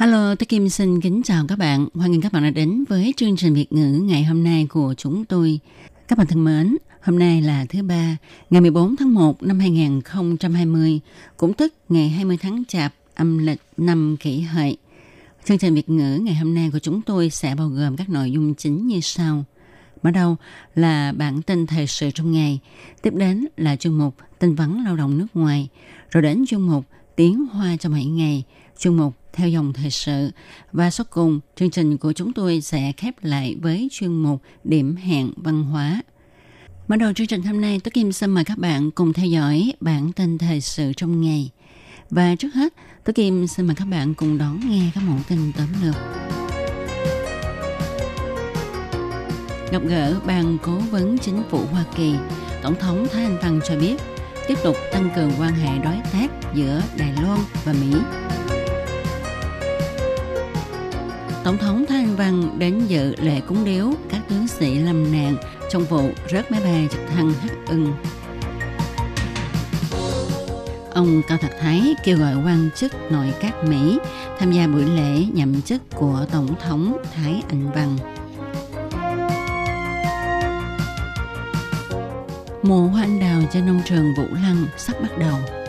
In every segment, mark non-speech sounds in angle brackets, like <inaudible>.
Hello, tôi Kim xin kính chào các bạn. Hoan nghênh các bạn đã đến với chương trình Việt ngữ ngày hôm nay của chúng tôi. Các bạn thân mến, hôm nay là thứ ba, ngày 14 tháng 1 năm 2020, cũng tức ngày 20 tháng Chạp, âm lịch năm kỷ hợi. Chương trình Việt ngữ ngày hôm nay của chúng tôi sẽ bao gồm các nội dung chính như sau. Mở đầu là bản tin thời sự trong ngày, tiếp đến là chuyên mục tin vắn lao động nước ngoài, rồi đến chuyên mục tiếng hoa trong mỗi ngày, chuyên mục theo dòng thời sự và sau cùng chương trình của chúng tôi sẽ khép lại với chuyên mục điểm hẹn văn hóa. Mở đầu chương trình hôm nay, tôi Kim xin mời các bạn cùng theo dõi bản tin thời sự trong ngày. Và trước hết, tôi Kim xin mời các bạn cùng đón nghe các mẫu tin tóm lược. Gặp gỡ ban cố vấn chính phủ Hoa Kỳ, Tổng thống Thái Anh Văn cho biết tiếp tục tăng cường quan hệ đối tác giữa Đài Loan và Mỹ. Tổng thống Thái Anh Văn đến dự lễ cúng điếu các tướng sĩ lâm nạn trong vụ rớt máy bay trực thăng Hắc ưng. Ông Cao Thạc Thái kêu gọi quan chức nội các Mỹ tham gia buổi lễ nhậm chức của Tổng thống Thái Anh Văn. Mùa hoa anh đào trên nông trường Vũ Lăng sắp bắt đầu.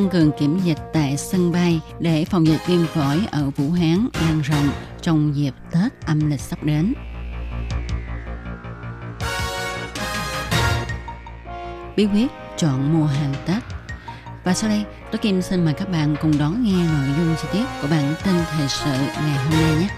Tăng cường kiểm dịch tại sân bay để phòng dịch viêm phổi ở Vũ Hán lan rộng trong dịp Tết âm lịch sắp đến. Bí quyết chọn mua hàng Tết Và sau đây, tôi Kim xin mời các bạn cùng đón nghe nội dung chi tiết của bản tin thời sự ngày hôm nay nhé.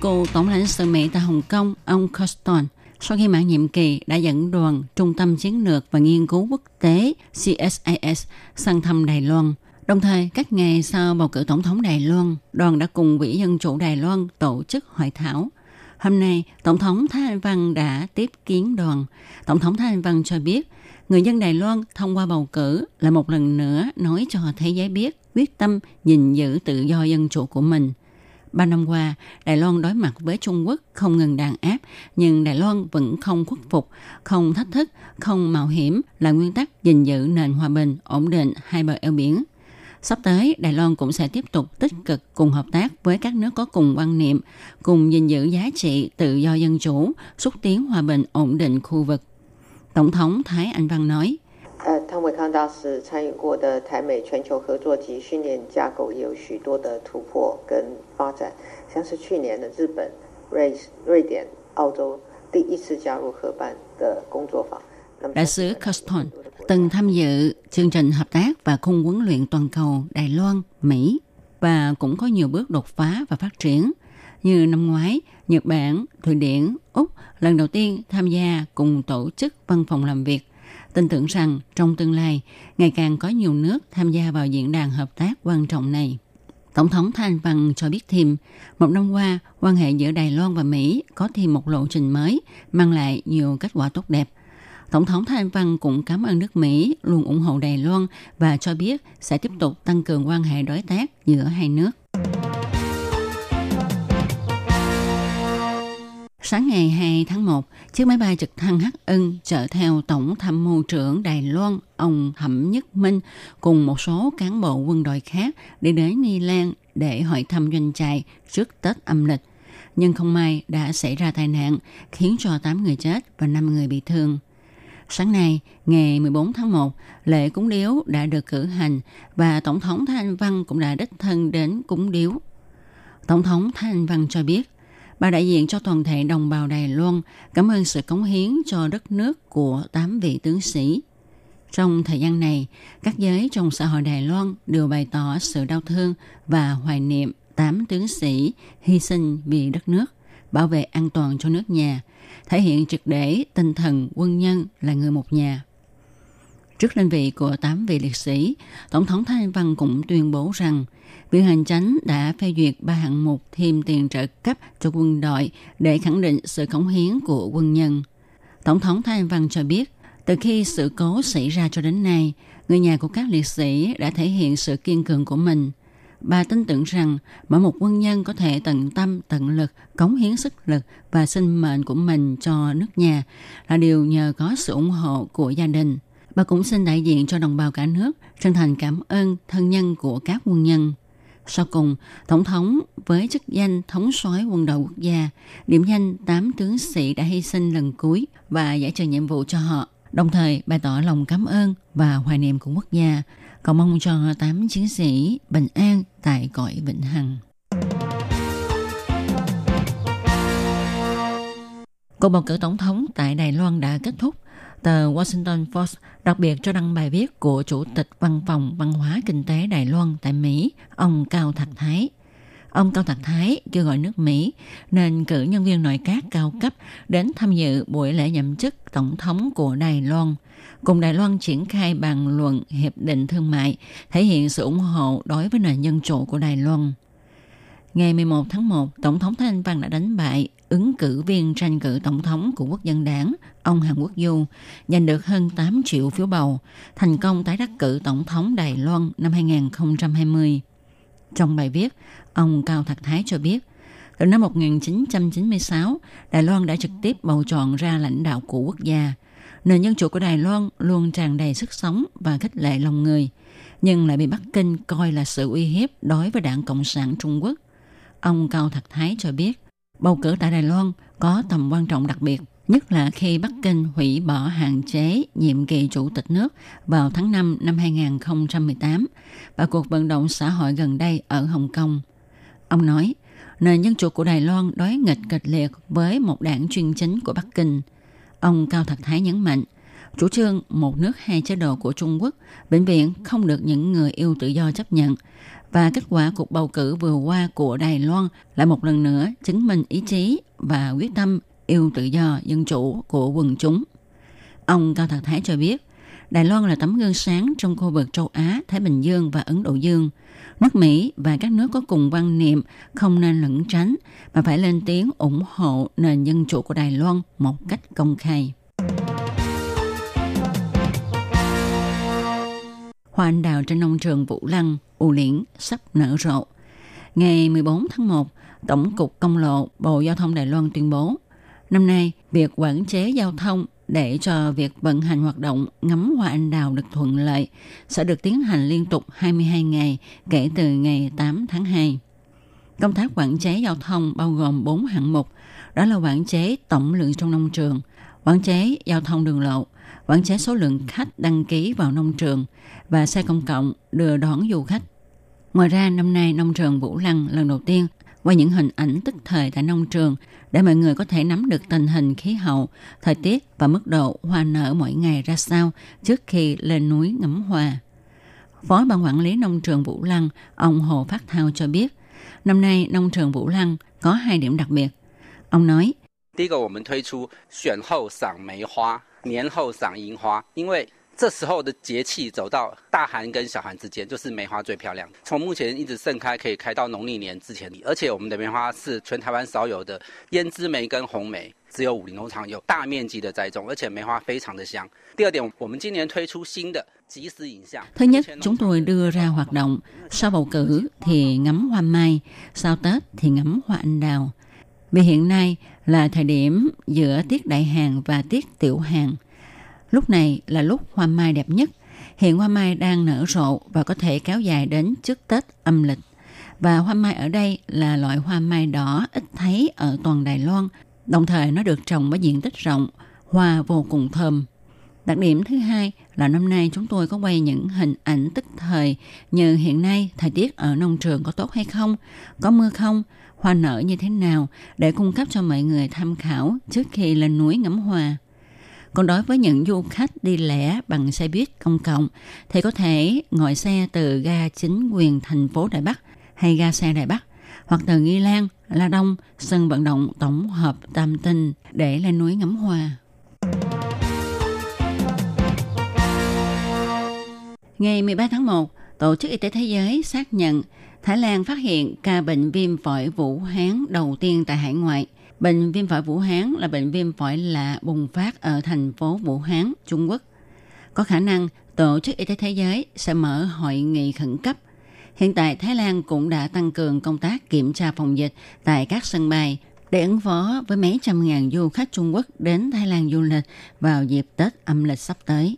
cô Tổng lãnh sự Mỹ tại Hồng Kông, ông Coston, sau khi mãn nhiệm kỳ đã dẫn đoàn Trung tâm Chiến lược và Nghiên cứu Quốc tế CSIS sang thăm Đài Loan. Đồng thời, các ngày sau bầu cử Tổng thống Đài Loan, đoàn đã cùng Quỹ Dân Chủ Đài Loan tổ chức hội thảo. Hôm nay, Tổng thống Thái Anh Văn đã tiếp kiến đoàn. Tổng thống Thái Anh Văn cho biết, người dân Đài Loan thông qua bầu cử là một lần nữa nói cho thế giới biết quyết tâm gìn giữ tự do dân chủ của mình – Ba năm qua, Đài Loan đối mặt với Trung Quốc không ngừng đàn áp, nhưng Đài Loan vẫn không khuất phục, không thách thức, không mạo hiểm là nguyên tắc gìn giữ nền hòa bình, ổn định hai bờ eo biển. Sắp tới, Đài Loan cũng sẽ tiếp tục tích cực cùng hợp tác với các nước có cùng quan niệm, cùng gìn giữ giá trị tự do dân chủ, xúc tiến hòa bình ổn định khu vực. Tổng thống Thái Anh Văn nói, 呃，汤伟康大使参与过的台美全球合作及训练架构也有许多的突破跟发展，像是去年的日本、瑞瑞典、澳洲第一次加入合办的工作坊。 Đại sứ Coston từng tham dự chương trình hợp tác và khung huấn luyện toàn cầu Đài Loan, Mỹ và cũng có nhiều bước đột phá và phát triển. Như năm ngoái, Nhật Bản, Thụy Điển, Úc lần đầu tiên tham gia cùng tổ chức văn phòng làm việc tin tưởng rằng trong tương lai, ngày càng có nhiều nước tham gia vào diễn đàn hợp tác quan trọng này. Tổng thống Thanh Văn cho biết thêm, một năm qua, quan hệ giữa Đài Loan và Mỹ có thêm một lộ trình mới, mang lại nhiều kết quả tốt đẹp. Tổng thống Thanh Văn cũng cảm ơn nước Mỹ luôn ủng hộ Đài Loan và cho biết sẽ tiếp tục tăng cường quan hệ đối tác giữa hai nước. Sáng ngày 2 tháng 1, chiếc máy bay trực thăng Hắc Ân chở theo Tổng tham mưu trưởng Đài Loan ông Thẩm Nhất Minh cùng một số cán bộ quân đội khác đi đến Nghi Lan để hỏi thăm doanh trại trước Tết âm lịch. Nhưng không may đã xảy ra tai nạn khiến cho 8 người chết và 5 người bị thương. Sáng nay, ngày 14 tháng 1, lễ cúng điếu đã được cử hành và Tổng thống Thanh Văn cũng đã đích thân đến cúng điếu. Tổng thống Thanh Văn cho biết, bà đại diện cho toàn thể đồng bào Đài Loan cảm ơn sự cống hiến cho đất nước của 8 vị tướng sĩ. Trong thời gian này, các giới trong xã hội Đài Loan đều bày tỏ sự đau thương và hoài niệm 8 tướng sĩ hy sinh vì đất nước, bảo vệ an toàn cho nước nhà, thể hiện trực để tinh thần quân nhân là người một nhà. Trước lên vị của 8 vị liệt sĩ, Tổng thống Thanh Văn cũng tuyên bố rằng Viện Hành Chánh đã phê duyệt ba hạng mục thêm tiền trợ cấp cho quân đội để khẳng định sự cống hiến của quân nhân. Tổng thống Thái Anh Văn cho biết, từ khi sự cố xảy ra cho đến nay, người nhà của các liệt sĩ đã thể hiện sự kiên cường của mình. Bà tin tưởng rằng mỗi một quân nhân có thể tận tâm, tận lực, cống hiến sức lực và sinh mệnh của mình cho nước nhà là điều nhờ có sự ủng hộ của gia đình. Bà cũng xin đại diện cho đồng bào cả nước chân thành cảm ơn thân nhân của các quân nhân. Sau cùng, Tổng thống với chức danh thống soái quân đội quốc gia, điểm danh 8 tướng sĩ đã hy sinh lần cuối và giải trừ nhiệm vụ cho họ. Đồng thời, bày tỏ lòng cảm ơn và hoài niệm của quốc gia, cầu mong cho 8 chiến sĩ bình an tại cõi vĩnh hằng. Cuộc bầu cử tổng thống tại Đài Loan đã kết thúc Tờ Washington Post đặc biệt cho đăng bài viết của Chủ tịch Văn phòng Văn hóa Kinh tế Đài Loan tại Mỹ, ông Cao Thạch Thái. Ông Cao Thạch Thái kêu gọi nước Mỹ nên cử nhân viên nội các cao cấp đến tham dự buổi lễ nhậm chức tổng thống của Đài Loan. Cùng Đài Loan triển khai bàn luận hiệp định thương mại, thể hiện sự ủng hộ đối với nền dân chủ của Đài Loan. Ngày 11 tháng 1, Tổng thống Thái Anh Văn đã đánh bại ứng cử viên tranh cử tổng thống của quốc dân đảng, ông Hàn Quốc Du, giành được hơn 8 triệu phiếu bầu, thành công tái đắc cử tổng thống Đài Loan năm 2020. Trong bài viết, ông Cao Thạc Thái cho biết, từ năm 1996, Đài Loan đã trực tiếp bầu chọn ra lãnh đạo của quốc gia. Nền dân chủ của Đài Loan luôn tràn đầy sức sống và khích lệ lòng người, nhưng lại bị Bắc Kinh coi là sự uy hiếp đối với đảng Cộng sản Trung Quốc. Ông Cao Thạc Thái cho biết, Bầu cử tại Đài Loan có tầm quan trọng đặc biệt, nhất là khi Bắc Kinh hủy bỏ hạn chế nhiệm kỳ chủ tịch nước vào tháng 5 năm 2018 và cuộc vận động xã hội gần đây ở Hồng Kông. Ông nói, nền dân chủ của Đài Loan đối nghịch kịch liệt với một đảng chuyên chính của Bắc Kinh. Ông Cao Thật Thái nhấn mạnh, chủ trương một nước hai chế độ của Trung Quốc vĩnh viễn không được những người yêu tự do chấp nhận – và kết quả cuộc bầu cử vừa qua của Đài Loan lại một lần nữa chứng minh ý chí và quyết tâm yêu tự do dân chủ của quần chúng. Ông Cao Thạc Thái cho biết, Đài Loan là tấm gương sáng trong khu vực châu Á, Thái Bình Dương và Ấn Độ Dương. Nước Mỹ và các nước có cùng quan niệm không nên lẩn tránh mà phải lên tiếng ủng hộ nền dân chủ của Đài Loan một cách công khai. hoa anh đào trên nông trường Vũ Lăng, U Liễn sắp nở rộ. Ngày 14 tháng 1, Tổng cục Công lộ Bộ Giao thông Đài Loan tuyên bố, năm nay việc quản chế giao thông để cho việc vận hành hoạt động ngắm hoa anh đào được thuận lợi sẽ được tiến hành liên tục 22 ngày kể từ ngày 8 tháng 2. Công tác quản chế giao thông bao gồm 4 hạng mục, đó là quản chế tổng lượng trong nông trường, quản chế giao thông đường lộ, quản chế số lượng khách đăng ký vào nông trường và xe công cộng đưa đón du khách. Ngoài ra, năm nay nông trường Vũ Lăng lần đầu tiên qua những hình ảnh tức thời tại nông trường để mọi người có thể nắm được tình hình khí hậu, thời tiết và mức độ hoa nở mỗi ngày ra sao trước khi lên núi ngắm hoa. Phó ban quản lý nông trường Vũ Lăng, ông Hồ Phát Thao cho biết, năm nay nông trường Vũ Lăng có hai điểm đặc biệt. Ông nói, 年后赏樱花，因为这时候的节气走到大寒跟小寒之间，就是梅花最漂亮。从目前一直盛开，可以开到农历年之前。而且我们的梅花是全台湾少有的胭脂梅跟红梅，只有武林农场有大面积的栽种，而且梅花非常的香。第二点，我们今年推出新的即时影像。Thứ nhất, chúng tôi đưa ra hoạt động sau bầu cử thì ngắm hoa mai, sau Tết thì ngắm hoa anh đào. Vì hiện nay là thời điểm giữa tiết đại hàng và tiết tiểu hàng. Lúc này là lúc hoa mai đẹp nhất. Hiện hoa mai đang nở rộ và có thể kéo dài đến trước Tết âm lịch. Và hoa mai ở đây là loại hoa mai đỏ ít thấy ở toàn Đài Loan. Đồng thời nó được trồng với diện tích rộng, hoa vô cùng thơm. Đặc điểm thứ hai là năm nay chúng tôi có quay những hình ảnh tức thời như hiện nay thời tiết ở nông trường có tốt hay không, có mưa không, hoa nở như thế nào để cung cấp cho mọi người tham khảo trước khi lên núi ngắm hoa. Còn đối với những du khách đi lẻ bằng xe buýt công cộng thì có thể ngồi xe từ ga chính quyền thành phố Đài Bắc hay ga xe Đài Bắc hoặc từ Nghi Lan, La Đông, sân vận động tổng hợp Tam Tinh để lên núi ngắm hoa. Ngày 13 tháng 1, Tổ chức Y tế Thế giới xác nhận Thái Lan phát hiện ca bệnh viêm phổi Vũ Hán đầu tiên tại hải ngoại. Bệnh viêm phổi Vũ Hán là bệnh viêm phổi lạ bùng phát ở thành phố Vũ Hán, Trung Quốc. Có khả năng Tổ chức Y tế Thế giới sẽ mở hội nghị khẩn cấp. Hiện tại Thái Lan cũng đã tăng cường công tác kiểm tra phòng dịch tại các sân bay để ứng phó với mấy trăm ngàn du khách Trung Quốc đến Thái Lan du lịch vào dịp Tết âm lịch sắp tới.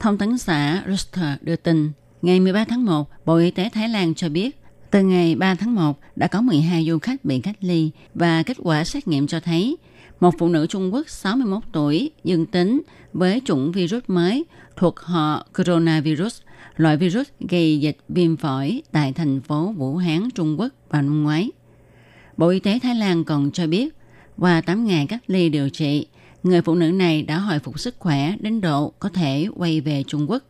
Thông tấn xã Reuters đưa tin, ngày 13 tháng 1, Bộ Y tế Thái Lan cho biết từ ngày 3 tháng 1 đã có 12 du khách bị cách ly và kết quả xét nghiệm cho thấy một phụ nữ Trung Quốc 61 tuổi dương tính với chủng virus mới thuộc họ coronavirus, loại virus gây dịch viêm phổi tại thành phố Vũ Hán, Trung Quốc vào năm ngoái. Bộ Y tế Thái Lan còn cho biết, qua 8 ngày cách ly điều trị, người phụ nữ này đã hồi phục sức khỏe đến độ có thể quay về Trung Quốc.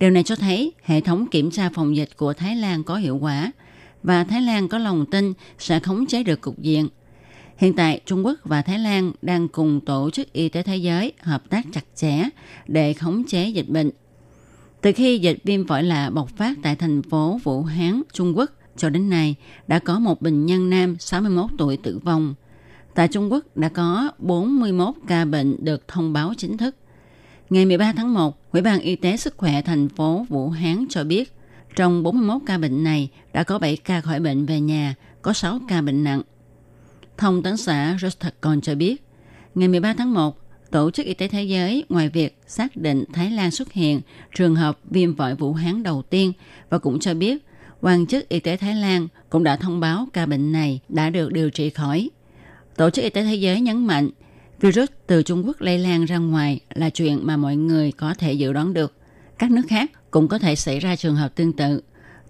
Điều này cho thấy hệ thống kiểm tra phòng dịch của Thái Lan có hiệu quả và Thái Lan có lòng tin sẽ khống chế được cục diện. Hiện tại, Trung Quốc và Thái Lan đang cùng Tổ chức Y tế Thế giới hợp tác chặt chẽ để khống chế dịch bệnh. Từ khi dịch viêm phổi lạ bộc phát tại thành phố Vũ Hán, Trung Quốc, cho đến nay đã có một bệnh nhân nam 61 tuổi tử vong. Tại Trung Quốc đã có 41 ca bệnh được thông báo chính thức. Ngày 13 tháng 1, Ủy ban Y tế Sức khỏe thành phố Vũ Hán cho biết, trong 41 ca bệnh này đã có 7 ca khỏi bệnh về nhà, có 6 ca bệnh nặng. Thông tấn xã Reuters còn cho biết, ngày 13 tháng 1, Tổ chức Y tế Thế giới ngoài việc xác định Thái Lan xuất hiện trường hợp viêm phổi Vũ Hán đầu tiên và cũng cho biết quan chức y tế Thái Lan cũng đã thông báo ca bệnh này đã được điều trị khỏi. Tổ chức Y tế Thế giới nhấn mạnh, virus từ Trung Quốc lây lan ra ngoài là chuyện mà mọi người có thể dự đoán được. Các nước khác cũng có thể xảy ra trường hợp tương tự.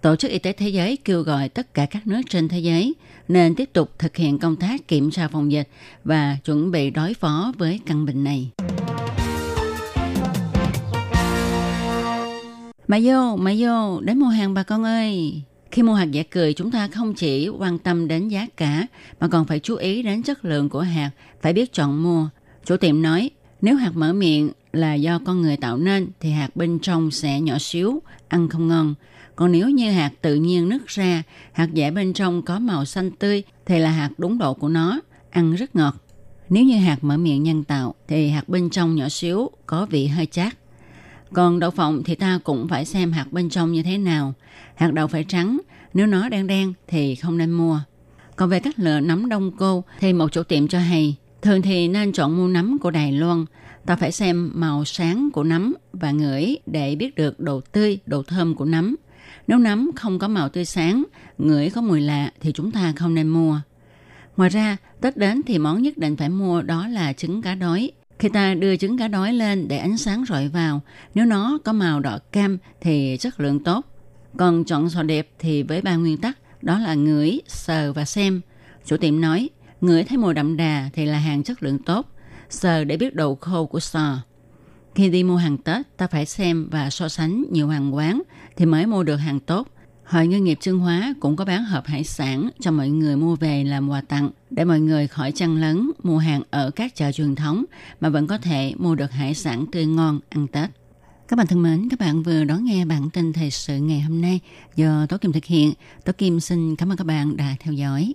Tổ chức Y tế Thế giới kêu gọi tất cả các nước trên thế giới nên tiếp tục thực hiện công tác kiểm tra phòng dịch và chuẩn bị đối phó với căn bệnh này. Mà vô, mà vô, đến mua hàng bà con ơi. Khi mua hạt giả cười, chúng ta không chỉ quan tâm đến giá cả, mà còn phải chú ý đến chất lượng của hạt, phải biết chọn mua. Chủ tiệm nói, nếu hạt mở miệng là do con người tạo nên, thì hạt bên trong sẽ nhỏ xíu, ăn không ngon. Còn nếu như hạt tự nhiên nứt ra, hạt dẻ bên trong có màu xanh tươi, thì là hạt đúng độ của nó, ăn rất ngọt. Nếu như hạt mở miệng nhân tạo, thì hạt bên trong nhỏ xíu, có vị hơi chát. Còn đậu phộng thì ta cũng phải xem hạt bên trong như thế nào. Hạt đậu phải trắng, nếu nó đen đen thì không nên mua. Còn về cách lựa nấm đông cô thì một chủ tiệm cho hay, thường thì nên chọn mua nấm của Đài Loan. Ta phải xem màu sáng của nấm và ngửi để biết được độ tươi, độ thơm của nấm. Nếu nấm không có màu tươi sáng, ngửi có mùi lạ thì chúng ta không nên mua. Ngoài ra, Tết đến thì món nhất định phải mua đó là trứng cá đói. Khi ta đưa trứng cá đói lên để ánh sáng rọi vào, nếu nó có màu đỏ cam thì chất lượng tốt. Còn chọn sò đẹp thì với ba nguyên tắc đó là ngửi, sờ và xem. Chủ tiệm nói, ngửi thấy mùi đậm đà thì là hàng chất lượng tốt, sờ để biết độ khô của sò. Khi đi mua hàng Tết, ta phải xem và so sánh nhiều hàng quán thì mới mua được hàng tốt. Hội Ngư nghiệp Trương Hóa cũng có bán hộp hải sản cho mọi người mua về làm quà tặng để mọi người khỏi chăn lấn mua hàng ở các chợ truyền thống mà vẫn có thể mua được hải sản tươi ngon ăn Tết. Các bạn thân mến, các bạn vừa đón nghe bản tin thời sự ngày hôm nay do Tố Kim thực hiện. Tố Kim xin cảm ơn các bạn đã theo dõi.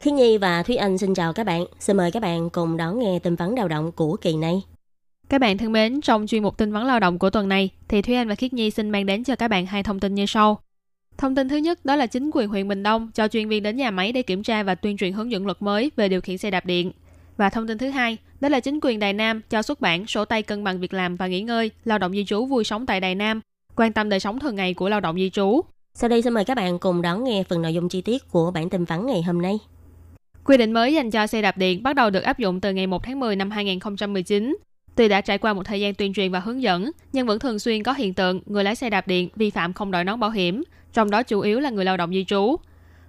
Khi Nhi và Thúy Anh xin chào các bạn. Xin mời các bạn cùng đón nghe tin vắn lao động của kỳ này. Các bạn thân mến, trong chuyên mục tin vắn lao động của tuần này, thì Thúy Anh và Khiết Nhi xin mang đến cho các bạn hai thông tin như sau. Thông tin thứ nhất đó là chính quyền huyện Bình Đông cho chuyên viên đến nhà máy để kiểm tra và tuyên truyền hướng dẫn luật mới về điều khiển xe đạp điện. Và thông tin thứ hai, đó là chính quyền Đài Nam cho xuất bản sổ tay cân bằng việc làm và nghỉ ngơi, lao động di trú vui sống tại Đài Nam, quan tâm đời sống thường ngày của lao động di trú. Sau đây xin mời các bạn cùng đón nghe phần nội dung chi tiết của bản tin vắn ngày hôm nay. Quy định mới dành cho xe đạp điện bắt đầu được áp dụng từ ngày 1 tháng 10 năm 2019. Tuy đã trải qua một thời gian tuyên truyền và hướng dẫn, nhưng vẫn thường xuyên có hiện tượng người lái xe đạp điện vi phạm không đội nón bảo hiểm, trong đó chủ yếu là người lao động di trú.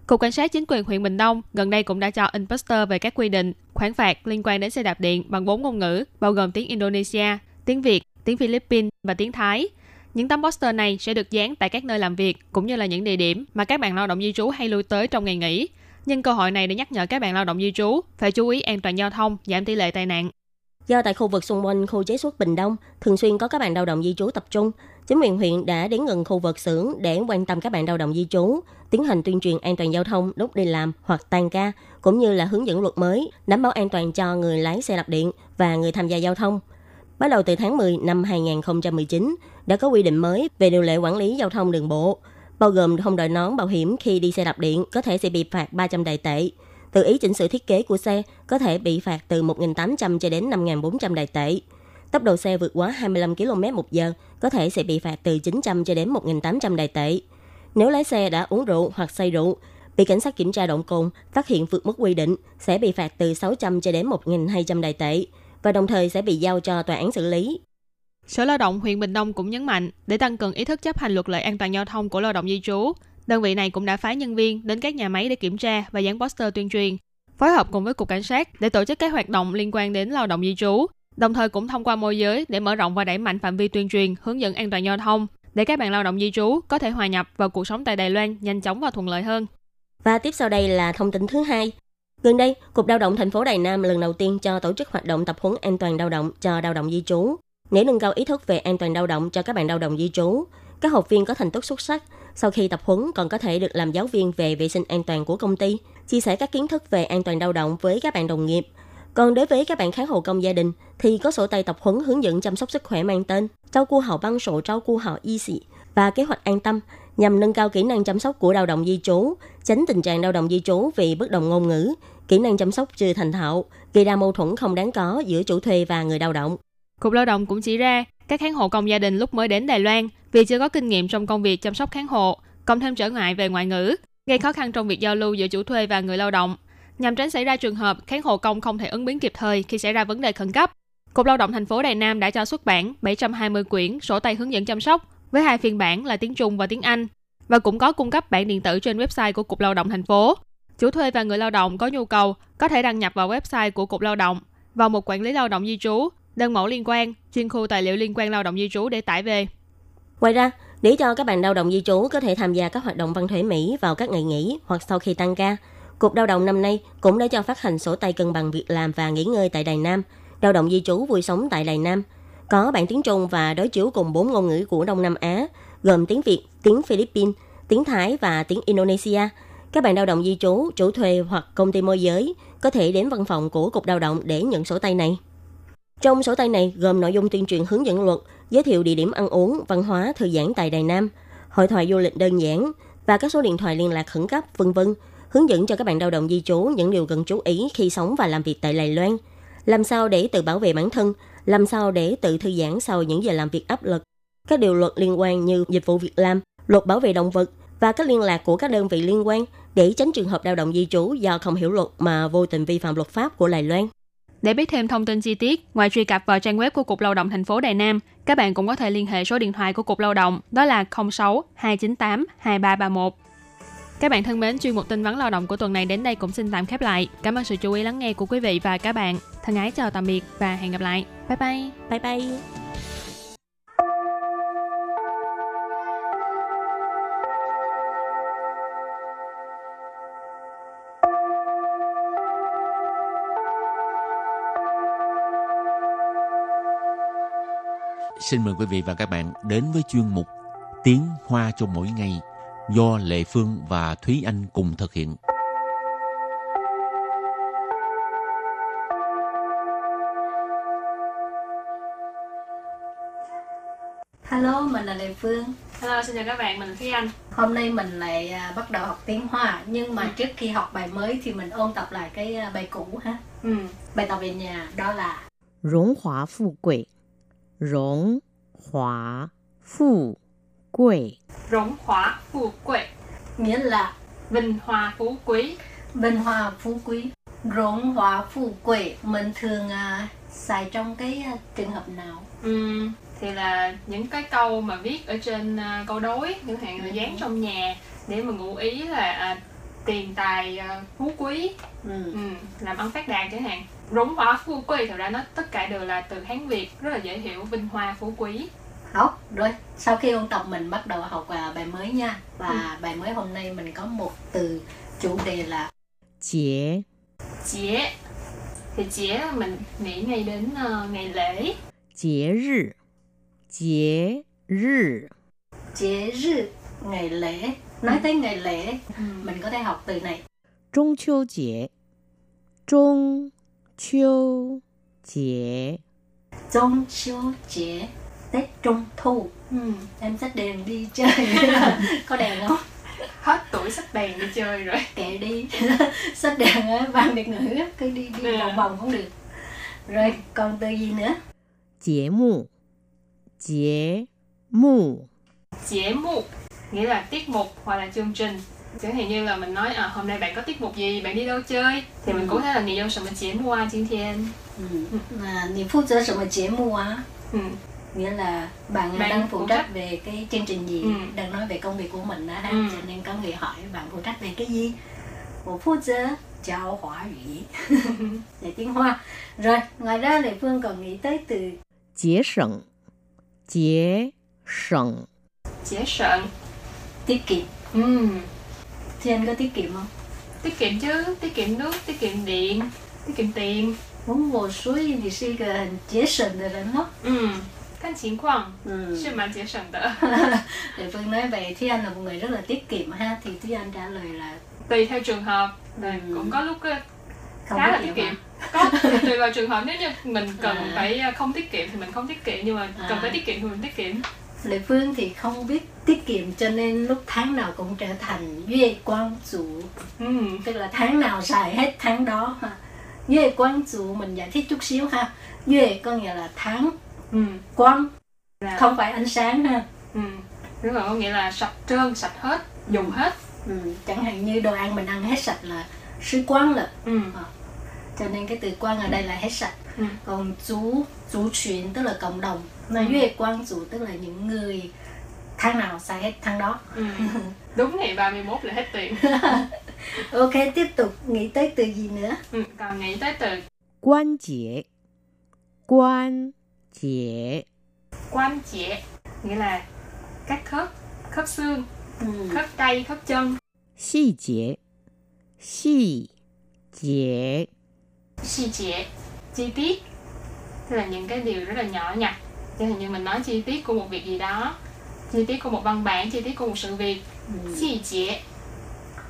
Cục Cảnh sát chính quyền huyện Bình Đông gần đây cũng đã cho in poster về các quy định, khoản phạt liên quan đến xe đạp điện bằng bốn ngôn ngữ, bao gồm tiếng Indonesia, tiếng Việt, tiếng Philippines và tiếng Thái. Những tấm poster này sẽ được dán tại các nơi làm việc cũng như là những địa điểm mà các bạn lao động di trú hay lui tới trong ngày nghỉ. Nhân cơ hội này để nhắc nhở các bạn lao động di trú phải chú ý an toàn giao thông, giảm tỷ lệ tai nạn. Do tại khu vực xung quanh khu chế xuất Bình Đông thường xuyên có các bạn lao động di trú tập trung, chính quyền huyện đã đến gần khu vực xưởng để quan tâm các bạn lao động di trú, tiến hành tuyên truyền an toàn giao thông lúc đi làm hoặc tan ca, cũng như là hướng dẫn luật mới đảm bảo an toàn cho người lái xe đạp điện và người tham gia giao thông. Bắt đầu từ tháng 10 năm 2019, đã có quy định mới về điều lệ quản lý giao thông đường bộ, bao gồm không đội nón bảo hiểm khi đi xe đạp điện có thể sẽ bị phạt 300 đại tệ. Tự ý chỉnh sửa thiết kế của xe có thể bị phạt từ 1.800 cho đến 5.400 đại tệ. Tốc độ xe vượt quá 25 km một giờ có thể sẽ bị phạt từ 900 cho đến 1.800 đại tệ. Nếu lái xe đã uống rượu hoặc say rượu, bị cảnh sát kiểm tra động cồn phát hiện vượt mức quy định sẽ bị phạt từ 600 cho đến 1.200 đại tệ và đồng thời sẽ bị giao cho tòa án xử lý. Sở Lao động huyện Bình Đông cũng nhấn mạnh để tăng cường ý thức chấp hành luật lệ an toàn giao thông của lao động di trú. Đơn vị này cũng đã phái nhân viên đến các nhà máy để kiểm tra và dán poster tuyên truyền, phối hợp cùng với cục cảnh sát để tổ chức các hoạt động liên quan đến lao động di trú, đồng thời cũng thông qua môi giới để mở rộng và đẩy mạnh phạm vi tuyên truyền, hướng dẫn an toàn giao thông để các bạn lao động di trú có thể hòa nhập vào cuộc sống tại Đài Loan nhanh chóng và thuận lợi hơn. Và tiếp sau đây là thông tin thứ hai. Gần đây, Cục Lao động thành phố Đài Nam lần đầu tiên cho tổ chức hoạt động tập huấn an toàn lao động cho lao động di trú để nâng cao ý thức về an toàn lao động cho các bạn lao động di trú. Các học viên có thành tích xuất sắc sau khi tập huấn còn có thể được làm giáo viên về vệ sinh an toàn của công ty, chia sẻ các kiến thức về an toàn lao động với các bạn đồng nghiệp. Còn đối với các bạn kháng hộ công gia đình thì có sổ tay tập huấn hướng dẫn chăm sóc sức khỏe mang tên Trao cu hậu băng sổ trao cu hậu y sĩ và kế hoạch an tâm nhằm nâng cao kỹ năng chăm sóc của lao động di trú, tránh tình trạng lao động di trú vì bất đồng ngôn ngữ, kỹ năng chăm sóc chưa thành thạo, gây ra mâu thuẫn không đáng có giữa chủ thuê và người lao động. Cục Lao động cũng chỉ ra các kháng hộ công gia đình lúc mới đến Đài Loan vì chưa có kinh nghiệm trong công việc chăm sóc kháng hộ, cộng thêm trở ngại về ngoại ngữ, gây khó khăn trong việc giao lưu giữa chủ thuê và người lao động. Nhằm tránh xảy ra trường hợp kháng hộ công không thể ứng biến kịp thời khi xảy ra vấn đề khẩn cấp, Cục Lao động thành phố Đài Nam đã cho xuất bản 720 quyển sổ tay hướng dẫn chăm sóc với hai phiên bản là tiếng Trung và tiếng Anh và cũng có cung cấp bản điện tử trên website của Cục Lao động thành phố. Chủ thuê và người lao động có nhu cầu có thể đăng nhập vào website của Cục Lao động vào một quản lý lao động di trú, đơn mẫu liên quan, chuyên khu tài liệu liên quan lao động di trú để tải về. Ngoài ra, để cho các bạn lao động di trú có thể tham gia các hoạt động văn thể Mỹ vào các ngày nghỉ hoặc sau khi tăng ca, Cục Lao động năm nay cũng đã cho phát hành sổ tay cân bằng việc làm và nghỉ ngơi tại Đài Nam, lao động di trú vui sống tại Đài Nam. Có bản tiếng Trung và đối chiếu cùng bốn ngôn ngữ của Đông Nam Á, gồm tiếng Việt, tiếng Philippines, tiếng Thái và tiếng Indonesia. Các bạn lao động di trú, chủ thuê hoặc công ty môi giới có thể đến văn phòng của Cục Lao động để nhận sổ tay này. Trong sổ tay này gồm nội dung tuyên truyền hướng dẫn luật, giới thiệu địa điểm ăn uống, văn hóa, thư giãn tại Đài Nam, hội thoại du lịch đơn giản và các số điện thoại liên lạc khẩn cấp, vân vân, hướng dẫn cho các bạn lao động di trú những điều cần chú ý khi sống và làm việc tại Đài Loan, làm sao để tự bảo vệ bản thân, làm sao để tự thư giãn sau những giờ làm việc áp lực, các điều luật liên quan như dịch vụ việc làm, luật bảo vệ động vật và các liên lạc của các đơn vị liên quan để tránh trường hợp lao động di trú do không hiểu luật mà vô tình vi phạm luật pháp của Đài Loan. Để biết thêm thông tin chi tiết, ngoài truy cập vào trang web của Cục Lao động thành phố Đài Nam, các bạn cũng có thể liên hệ số điện thoại của Cục Lao động, đó là 06 298 2331. Các bạn thân mến, chuyên mục tin vắn lao động của tuần này đến đây cũng xin tạm khép lại. Cảm ơn sự chú ý lắng nghe của quý vị và các bạn. Thân ái chào tạm biệt và hẹn gặp lại. Bye bye. Bye bye. xin mời quý vị và các bạn đến với chuyên mục Tiếng Hoa cho mỗi ngày do Lệ Phương và Thúy Anh cùng thực hiện. Hello, mình là Lệ Phương. Hello, xin chào các bạn, mình là Thúy Anh. Hôm nay mình lại à, bắt đầu học tiếng Hoa, nhưng mà ừ. trước khi học bài mới thì mình ôn tập lại cái à, bài cũ ha. Ừ. Bài tập về nhà đó là Rống Hòa Phụ Quỷ 荣华富贵， Rủng hỏa phú quý, nghĩa là vinh hoa phú quý. vinh hoa phú quý. Rộn hòa phú quý mình thường à, xài trong cái à, trường hợp nào? Ừ. Thì là những cái câu mà viết ở trên à, câu đối, những hạn là dán trong nhà để mà ngụ ý là à, tiền tài à, phú quý, Ừ. ừ. làm ăn phát đạt chẳng hạn. rủng võ phú quý thật ra nó tất cả đều là từ hán việt rất là dễ hiểu vinh hoa phú quý. Học rồi sau khi ôn tập mình bắt đầu học à, bài mới nha. Và ừ. bài mới hôm nay mình có một từ chủ đề là chế chế thì chế mình nghĩ ngay đến uh, ngày lễ. Chế rư chế rư chế rư ngày lễ. Nói ừ. tới ngày lễ ừ. mình có thể học từ này. Trung chiêu chế trung 秋节， Trung秋chế, Tết Trung Thu. ừ. Em xách đèn đi chơi. <laughs> có đèn không? hết tuổi sách đèn đi chơi rồi Kệ đi. <laughs> xách đèn á, ban Việt ngữ á, cứ đi đi Ừ. vòng vòng cũng được. Rồi, còn từ gì nữa? 节目，节目， chế mục nghĩa là tiết mục hoặc là chương trình chẳng hạn như là mình nói à, hôm nay bạn có tiết mục gì bạn đi đâu chơi thì mình Ừ. cũng có thể là 你有什么节目啊今天 Ừ. À, 你负责什么节目啊? ừ. nghĩa là bạn, Bạn đang phụ phụ trách trách. về cái chương trình gì Ừ. đang nói về công việc của mình đó ha Ừ. cho nên có người hỏi bạn phụ trách về cái gì 我负责教华语 về tiếng hoa rồi ngoài ra lệ phương còn nghĩ tới từ 节省，节省， chế sợn tiết kiệm ừ. Thì anh có tiết kiệm không? Tiết kiệm chứ, tiết kiệm nước, tiết kiệm điện, tiết kiệm tiền Muốn một suối thì suy cái hình chế sần rồi lắm đó Ừ, căn chính khoảng, ừ. sự mà chế sần đó Để Phương nói vậy, Thúy Anh là một người rất là tiết kiệm ha Thì Thúy Anh trả lời là Tùy theo trường hợp, ừ. cũng có lúc ờ, không khá là tiết kiệm có tùy vào trường hợp nếu như mình cần <laughs> à. phải ờ, không tiết kiệm thì mình không tiết kiệm nhưng mà cần à. phải tiết kiệm thì mình tiết kiệm Lệ Phương thì không biết tiết kiệm cho nên lúc tháng nào cũng trở thành duy quang chủ ừ. tức là tháng nào xài hết tháng đó ha. Duy quang chủ mình giải thích chút xíu ha. Duy có nghĩa là tháng, Ừ. quang Là, không phải ánh sáng ha. ừ. đúng rồi có nghĩa là sạch trơn sạch hết dùng hết Ừ. Chẳng hạn như đồ ăn mình ăn hết sạch là sư quang là ừ. cho nên cái từ quang ở đây là hết sạch. Ừ. Còn chú chú chuyển tức là cộng đồng nói về quan chủ tức là những người tháng nào xài hết tháng đó. Ừ. <laughs> đúng ngày 31 là hết tiền. <laughs> Ok tiếp tục nghĩ tới từ gì nữa? Ừ, còn nghĩ tới từ quan chế quan chế quan chế nghĩa là các khớp khớp xương ừ. khớp tay khớp chân. Xi chế xi chế xi chế chi tiết tức là những cái điều rất là nhỏ nhặt chẳng hạn như mình nói chi tiết của một việc gì đó chi tiết của một văn bản chi tiết của một sự việc. Ừ. chi chế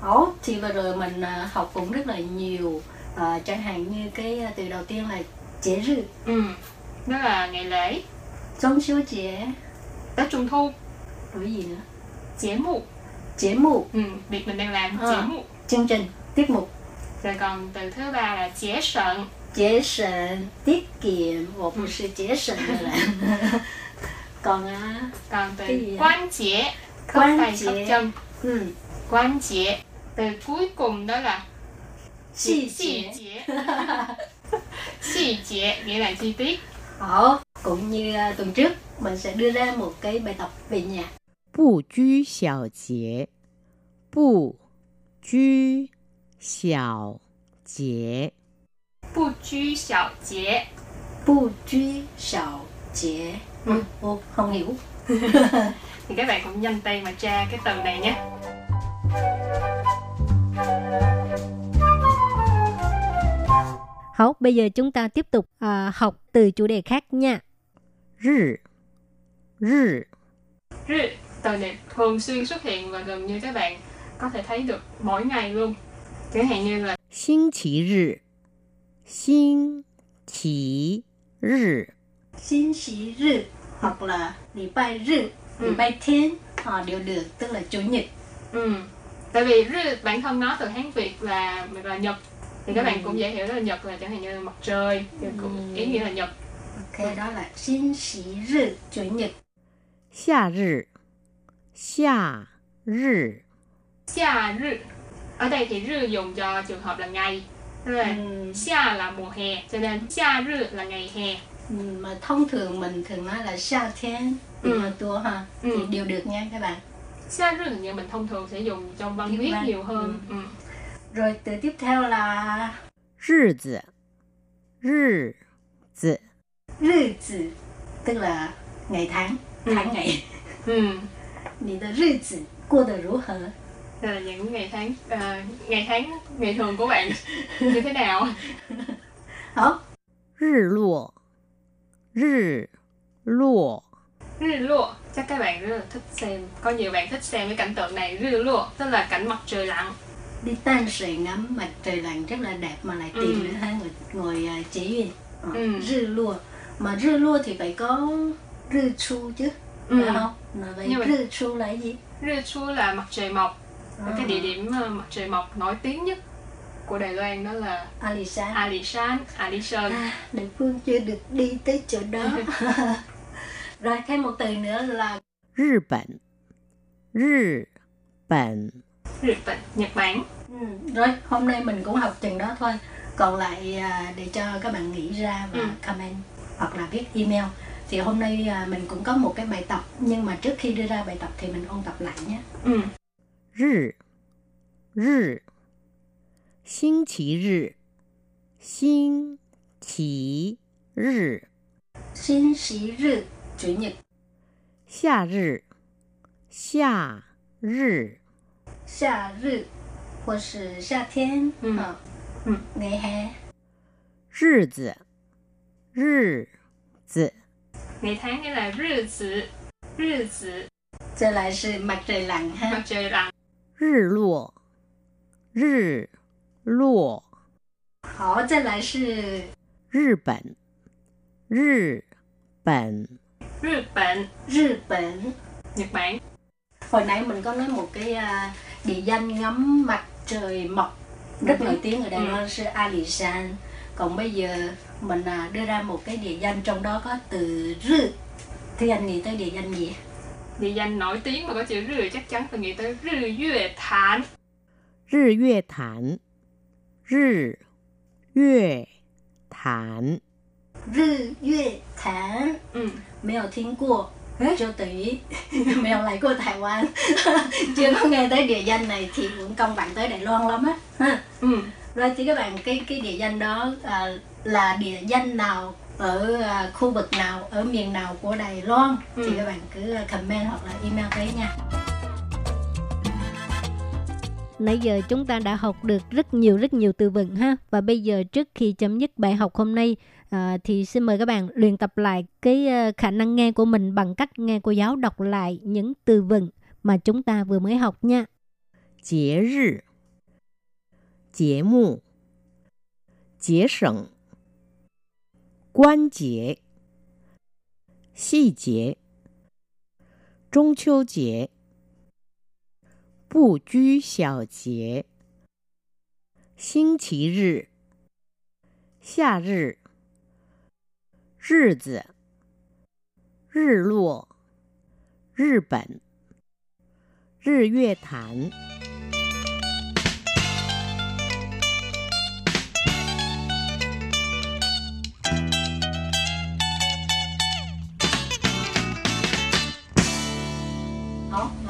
Ồ, thì vừa rồi mình à, học cũng rất là nhiều à, chẳng hạn như cái à, từ đầu tiên là chế rư ừ. đó là ngày lễ. Trung siêu chế tết trung thu. Rồi gì nữa? Chế mục chế mục ừ. việc mình đang làm À. chế mục chương trình tiết mục. Rồi còn từ thứ ba là chế sợn chế sẩn tiết kiệm Ừ. 我不是节省的人 còn à, còn từ Cái gì ạ? quan chế khớp Quan tay chế. khớp chân ừ, quan chế từ cuối cùng đó là chi chi chế chế chi chế nghĩa là chi tiết Ồ, cũng như à, tuần trước mình sẽ đưa ra một cái bài tập về nhà 不拘小节，不拘小节， 不拘小节 不拘小节ừ, ô, không hiểu <laughs> thì các bạn cũng nhanh tay mà tra cái từ này nhé Hảo, bây giờ chúng ta tiếp tục à, học từ chủ đề khác nha. 日 日 Rư, từ này thường xuyên xuất hiện và gần như các bạn có thể thấy được mỗi ngày luôn. Chẳng hạn như là 星期日，星期日， xin xí rư hoặc là礼拜日, Ừ.礼拜天họ đều được tức là chủ nhật. ừ. Tại vì rư bản thân nó từ Hán Việt là là Nhật thì các Ừ. bạn cũng dễ hiểu đó là Nhật là chẳng hạn như là mặt trời thì cũng Ừ. ý nghĩa là Nhật. Ok, đó là xin xí rư chủ nhật. 夏日，夏日， Xia rư ở đây thì rư dùng cho trường hợp là ngày Tức là Ừ. xia là mùa hè cho nên xia rư là ngày hè Ừ, mà thông thường mình thường nói là夏天Ừ. ừ. tua ha Ừ. thì đều được nha các bạn. xia rư thì mình thông thường sẽ dùng trong văn Tiếng viết Văn. nhiều hơn ừ. Rồi từ tiếp theo là 日子，日子， rư tử tức là ngày tháng, Ừ. tháng ngày. Ừ. 你的日子过得如何？ là những ngày tháng uh, ngày tháng ngày thường của bạn như thế nào? Hả? Rì lụa Rì lụa Rì lụa Chắc các bạn rất là thích xem Có nhiều bạn thích xem cái cảnh tượng này Rì lụa Tức là cảnh mặt trời lặn Đi tan sợi ngắm mặt trời lặn rất là đẹp Mà lại tiền ừ. nữa ha Người, người à, chỉ gì ờ, ừ. Rì lụa Mà rì lụa thì phải có rì chu chứ Ừ. Phải không? Mà vậy rì chu là gì? Rì chu là mặt trời mọc à. cái địa điểm ờ, mặt trời mọc nổi tiếng nhất của Đài Loan đó là Alishan Alishan Alishan à, địa phương chưa được đi tới chỗ đó <laughs> <laughs> rồi thêm một từ nữa là Nhật Bản Nhật Bản Nhật Bản Nhật Bản ừ. rồi hôm nay mình cũng học chừng đó thôi còn lại à, để cho các bạn nghĩ ra và ừ. comment hoặc là viết email thì hôm nay à, mình cũng có một cái bài tập nhưng mà trước khi đưa ra bài tập thì mình ôn tập lại nhé ừ. 日，日，星期日，星期日， xin xí rư chủ nhật 夏日，夏日， 夏日或是夏天嗯啊嗯 ngày hè 日子，日子， ngày tháng nghĩa là rư tử rư tử trở lại sự mặt trời lặn ha mặt trời lặn 日落，日落， họ trở lại sự 日本，日本， Nhật Bản Nhật Bản Nhật Bản hồi nãy mình có nói một cái à, địa danh ngắm mặt trời mọc rất Ừ. nổi tiếng ở Đài Ừ. Loan是阿里山còn bây giờ mình à, đưa ra một cái địa danh trong đó có từ rư thì anh nghĩ tới địa danh gì địa danh nổi tiếng mà có chữ rư chắc chắn phải nghĩ tới rư yue thản 日月潭，日月潭， rư yue thản ừ. 没有听过 cho tỷ没有来过台湾<laughs> chưa có nghe tới địa danh này thì cũng công bạn tới Đài Loan lắm á ha Ừ. rồi thì các bạn cái cái địa danh đó à, là địa danh nào ở à, khu vực nào ở miền nào của Đài Loan Ừ. thì các bạn cứ à, comment hoặc là email tới nha Nãy giờ chúng ta đã học được rất nhiều rất nhiều từ vựng ha và bây giờ trước khi chấm dứt bài học hôm nay à, thì xin mời các bạn luyện tập lại cái à, khả năng nghe của mình bằng cách nghe cô giáo đọc lại những từ vựng mà chúng ta vừa mới học nha. 节日、节目、节省、 关节、细节、中秋节、不拘小节、星期日、夏日、日子、日落、日本、日月潭。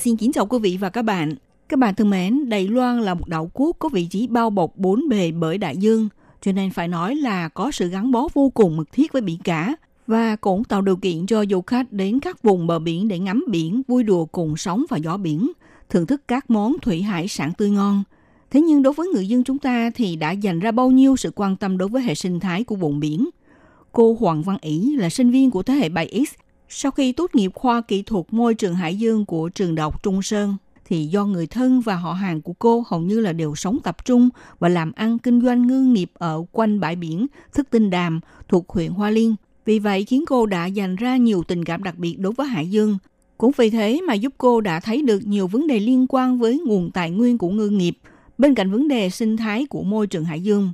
Xin kính chào quý vị và các bạn. Các bạn thân mến, Đài Loan là một đảo quốc có vị trí bao bọc bốn bề bởi đại dương, cho nên phải nói là có sự gắn bó vô cùng mật thiết với biển cả và cũng tạo điều kiện cho du khách đến các vùng bờ biển để ngắm biển, vui đùa cùng sóng và gió biển, thưởng thức các món thủy hải sản tươi ngon. Thế nhưng đối với người dân chúng ta thì đã dành ra bao nhiêu sự quan tâm đối với hệ sinh thái của vùng biển. Cô Hoàng Văn Ý là sinh viên của thế hệ 7X. Sau khi tốt nghiệp khoa kỹ thuật môi trường hải dương của trường đại học Trung Sơn, thì do người thân và họ hàng của cô hầu như là đều sống tập trung và làm ăn kinh doanh ngư nghiệp ở quanh bãi biển Thức Tinh Đàm thuộc huyện Hoa Liên. Vì vậy khiến cô đã dành ra nhiều tình cảm đặc biệt đối với hải dương. Cũng vì thế mà giúp cô đã thấy được nhiều vấn đề liên quan với nguồn tài nguyên của ngư nghiệp, bên cạnh vấn đề sinh thái của môi trường hải dương.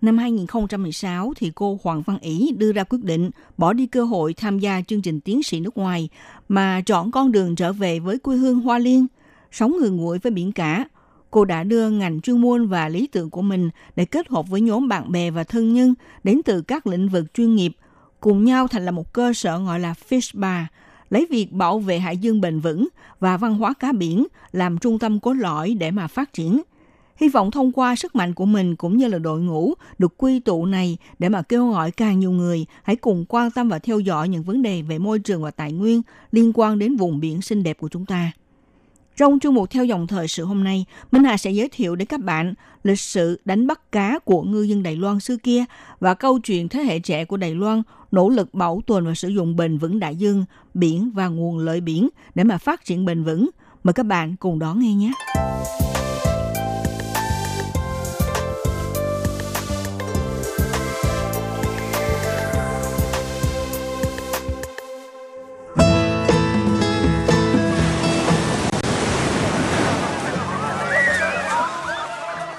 Năm 2016 thì cô Hoàng Văn Ý đưa ra quyết định bỏ đi cơ hội tham gia chương trình tiến sĩ nước ngoài mà chọn con đường trở về với quê hương Hoa Liên, sống người nguội với biển cả. Cô đã đưa ngành chuyên môn và lý tưởng của mình để kết hợp với nhóm bạn bè và thân nhân đến từ các lĩnh vực chuyên nghiệp, cùng nhau thành lập một cơ sở gọi là Fish Bar, lấy việc bảo vệ hải dương bền vững và văn hóa cá biển làm trung tâm cốt lõi để mà phát triển – Hy vọng thông qua sức mạnh của mình cũng như là đội ngũ được quy tụ này để mà kêu gọi càng nhiều người hãy cùng quan tâm và theo dõi những vấn đề về môi trường và tài nguyên liên quan đến vùng biển xinh đẹp của chúng ta. Trong chương mục theo dòng thời sự hôm nay, Minh Hà sẽ giới thiệu đến các bạn lịch sử đánh bắt cá của ngư dân Đài Loan xưa kia và câu chuyện thế hệ trẻ của Đài Loan nỗ lực bảo tồn và sử dụng bền vững đại dương, biển và nguồn lợi biển để mà phát triển bền vững. Mời các bạn cùng đón nghe nhé.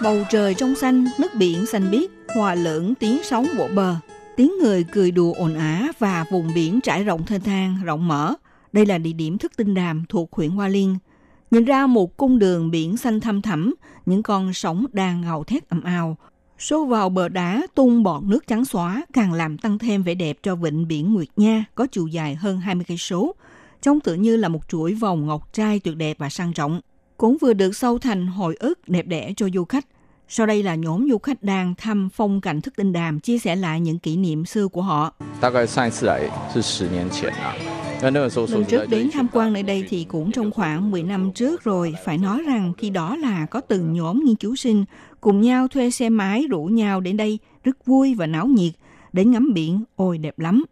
Bầu trời trong xanh, nước biển xanh biếc, hòa lẫn tiếng sóng vỗ bờ. Tiếng người cười đùa ồn ả và vùng biển trải rộng thênh thang, rộng mở. Đây là địa điểm thức tinh đàm thuộc huyện Hoa Liên. Nhìn ra một cung đường biển xanh thăm thẳm, những con sóng đang gào thét ầm ào. Xô vào bờ đá tung bọt nước trắng xóa càng làm tăng thêm vẻ đẹp cho vịnh biển Nguyệt Nha có chiều dài hơn 20 cây số. Trông tự như là một chuỗi vòng ngọc trai tuyệt đẹp và sang trọng cũng vừa được sâu thành hồi ức đẹp đẽ cho du khách. Sau đây là nhóm du khách đang thăm phong cảnh thức tinh đàm chia sẻ lại những kỷ niệm xưa của họ. Lần trước đến tham quan nơi đây thì cũng trong khoảng 10 năm trước rồi. Phải nói rằng khi đó là có từng nhóm nghiên cứu sinh cùng nhau thuê xe máy rủ nhau đến đây rất vui và náo nhiệt. Đến ngắm biển, ôi đẹp lắm.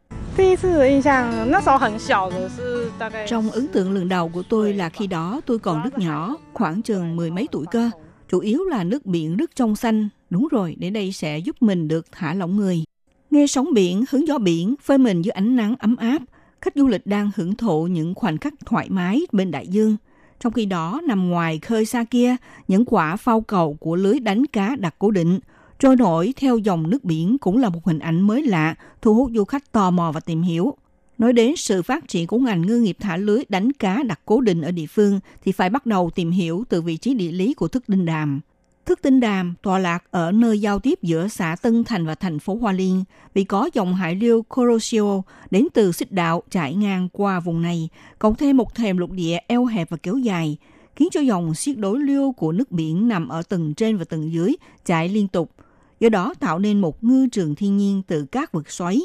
Trong ấn tượng lần đầu của tôi là khi đó tôi còn rất nhỏ, khoảng chừng mười mấy tuổi cơ. Chủ yếu là nước biển rất trong xanh. Đúng rồi, để đây sẽ giúp mình được thả lỏng người. Nghe sóng biển, hứng gió biển, phơi mình dưới ánh nắng ấm áp, khách du lịch đang hưởng thụ những khoảnh khắc thoải mái bên đại dương. Trong khi đó, nằm ngoài khơi xa kia, những quả phao cầu của lưới đánh cá đặt cố định – trôi nổi theo dòng nước biển cũng là một hình ảnh mới lạ, thu hút du khách tò mò và tìm hiểu. Nói đến sự phát triển của ngành ngư nghiệp thả lưới đánh cá đặt cố định ở địa phương thì phải bắt đầu tìm hiểu từ vị trí địa lý của thức tinh đàm. Thức tinh đàm tọa lạc ở nơi giao tiếp giữa xã Tân Thành và thành phố Hoa Liên vì có dòng hải lưu Corosio đến từ xích đạo trải ngang qua vùng này, cộng thêm một thềm lục địa eo hẹp và kéo dài, khiến cho dòng xiết đối lưu của nước biển nằm ở tầng trên và tầng dưới chạy liên tục – do đó tạo nên một ngư trường thiên nhiên từ các vực xoáy.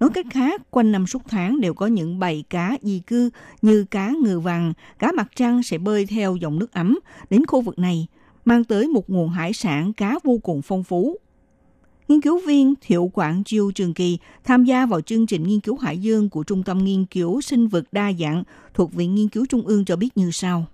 Nói cách khác, quanh năm suốt tháng đều có những bầy cá di cư như cá ngừ vàng, cá mặt trăng sẽ bơi theo dòng nước ấm đến khu vực này, mang tới một nguồn hải sản cá vô cùng phong phú. Nghiên cứu viên Thiệu Quảng Chiêu Trường Kỳ tham gia vào chương trình nghiên cứu hải dương của Trung tâm Nghiên cứu Sinh vật Đa dạng thuộc Viện Nghiên cứu Trung ương cho biết như sau.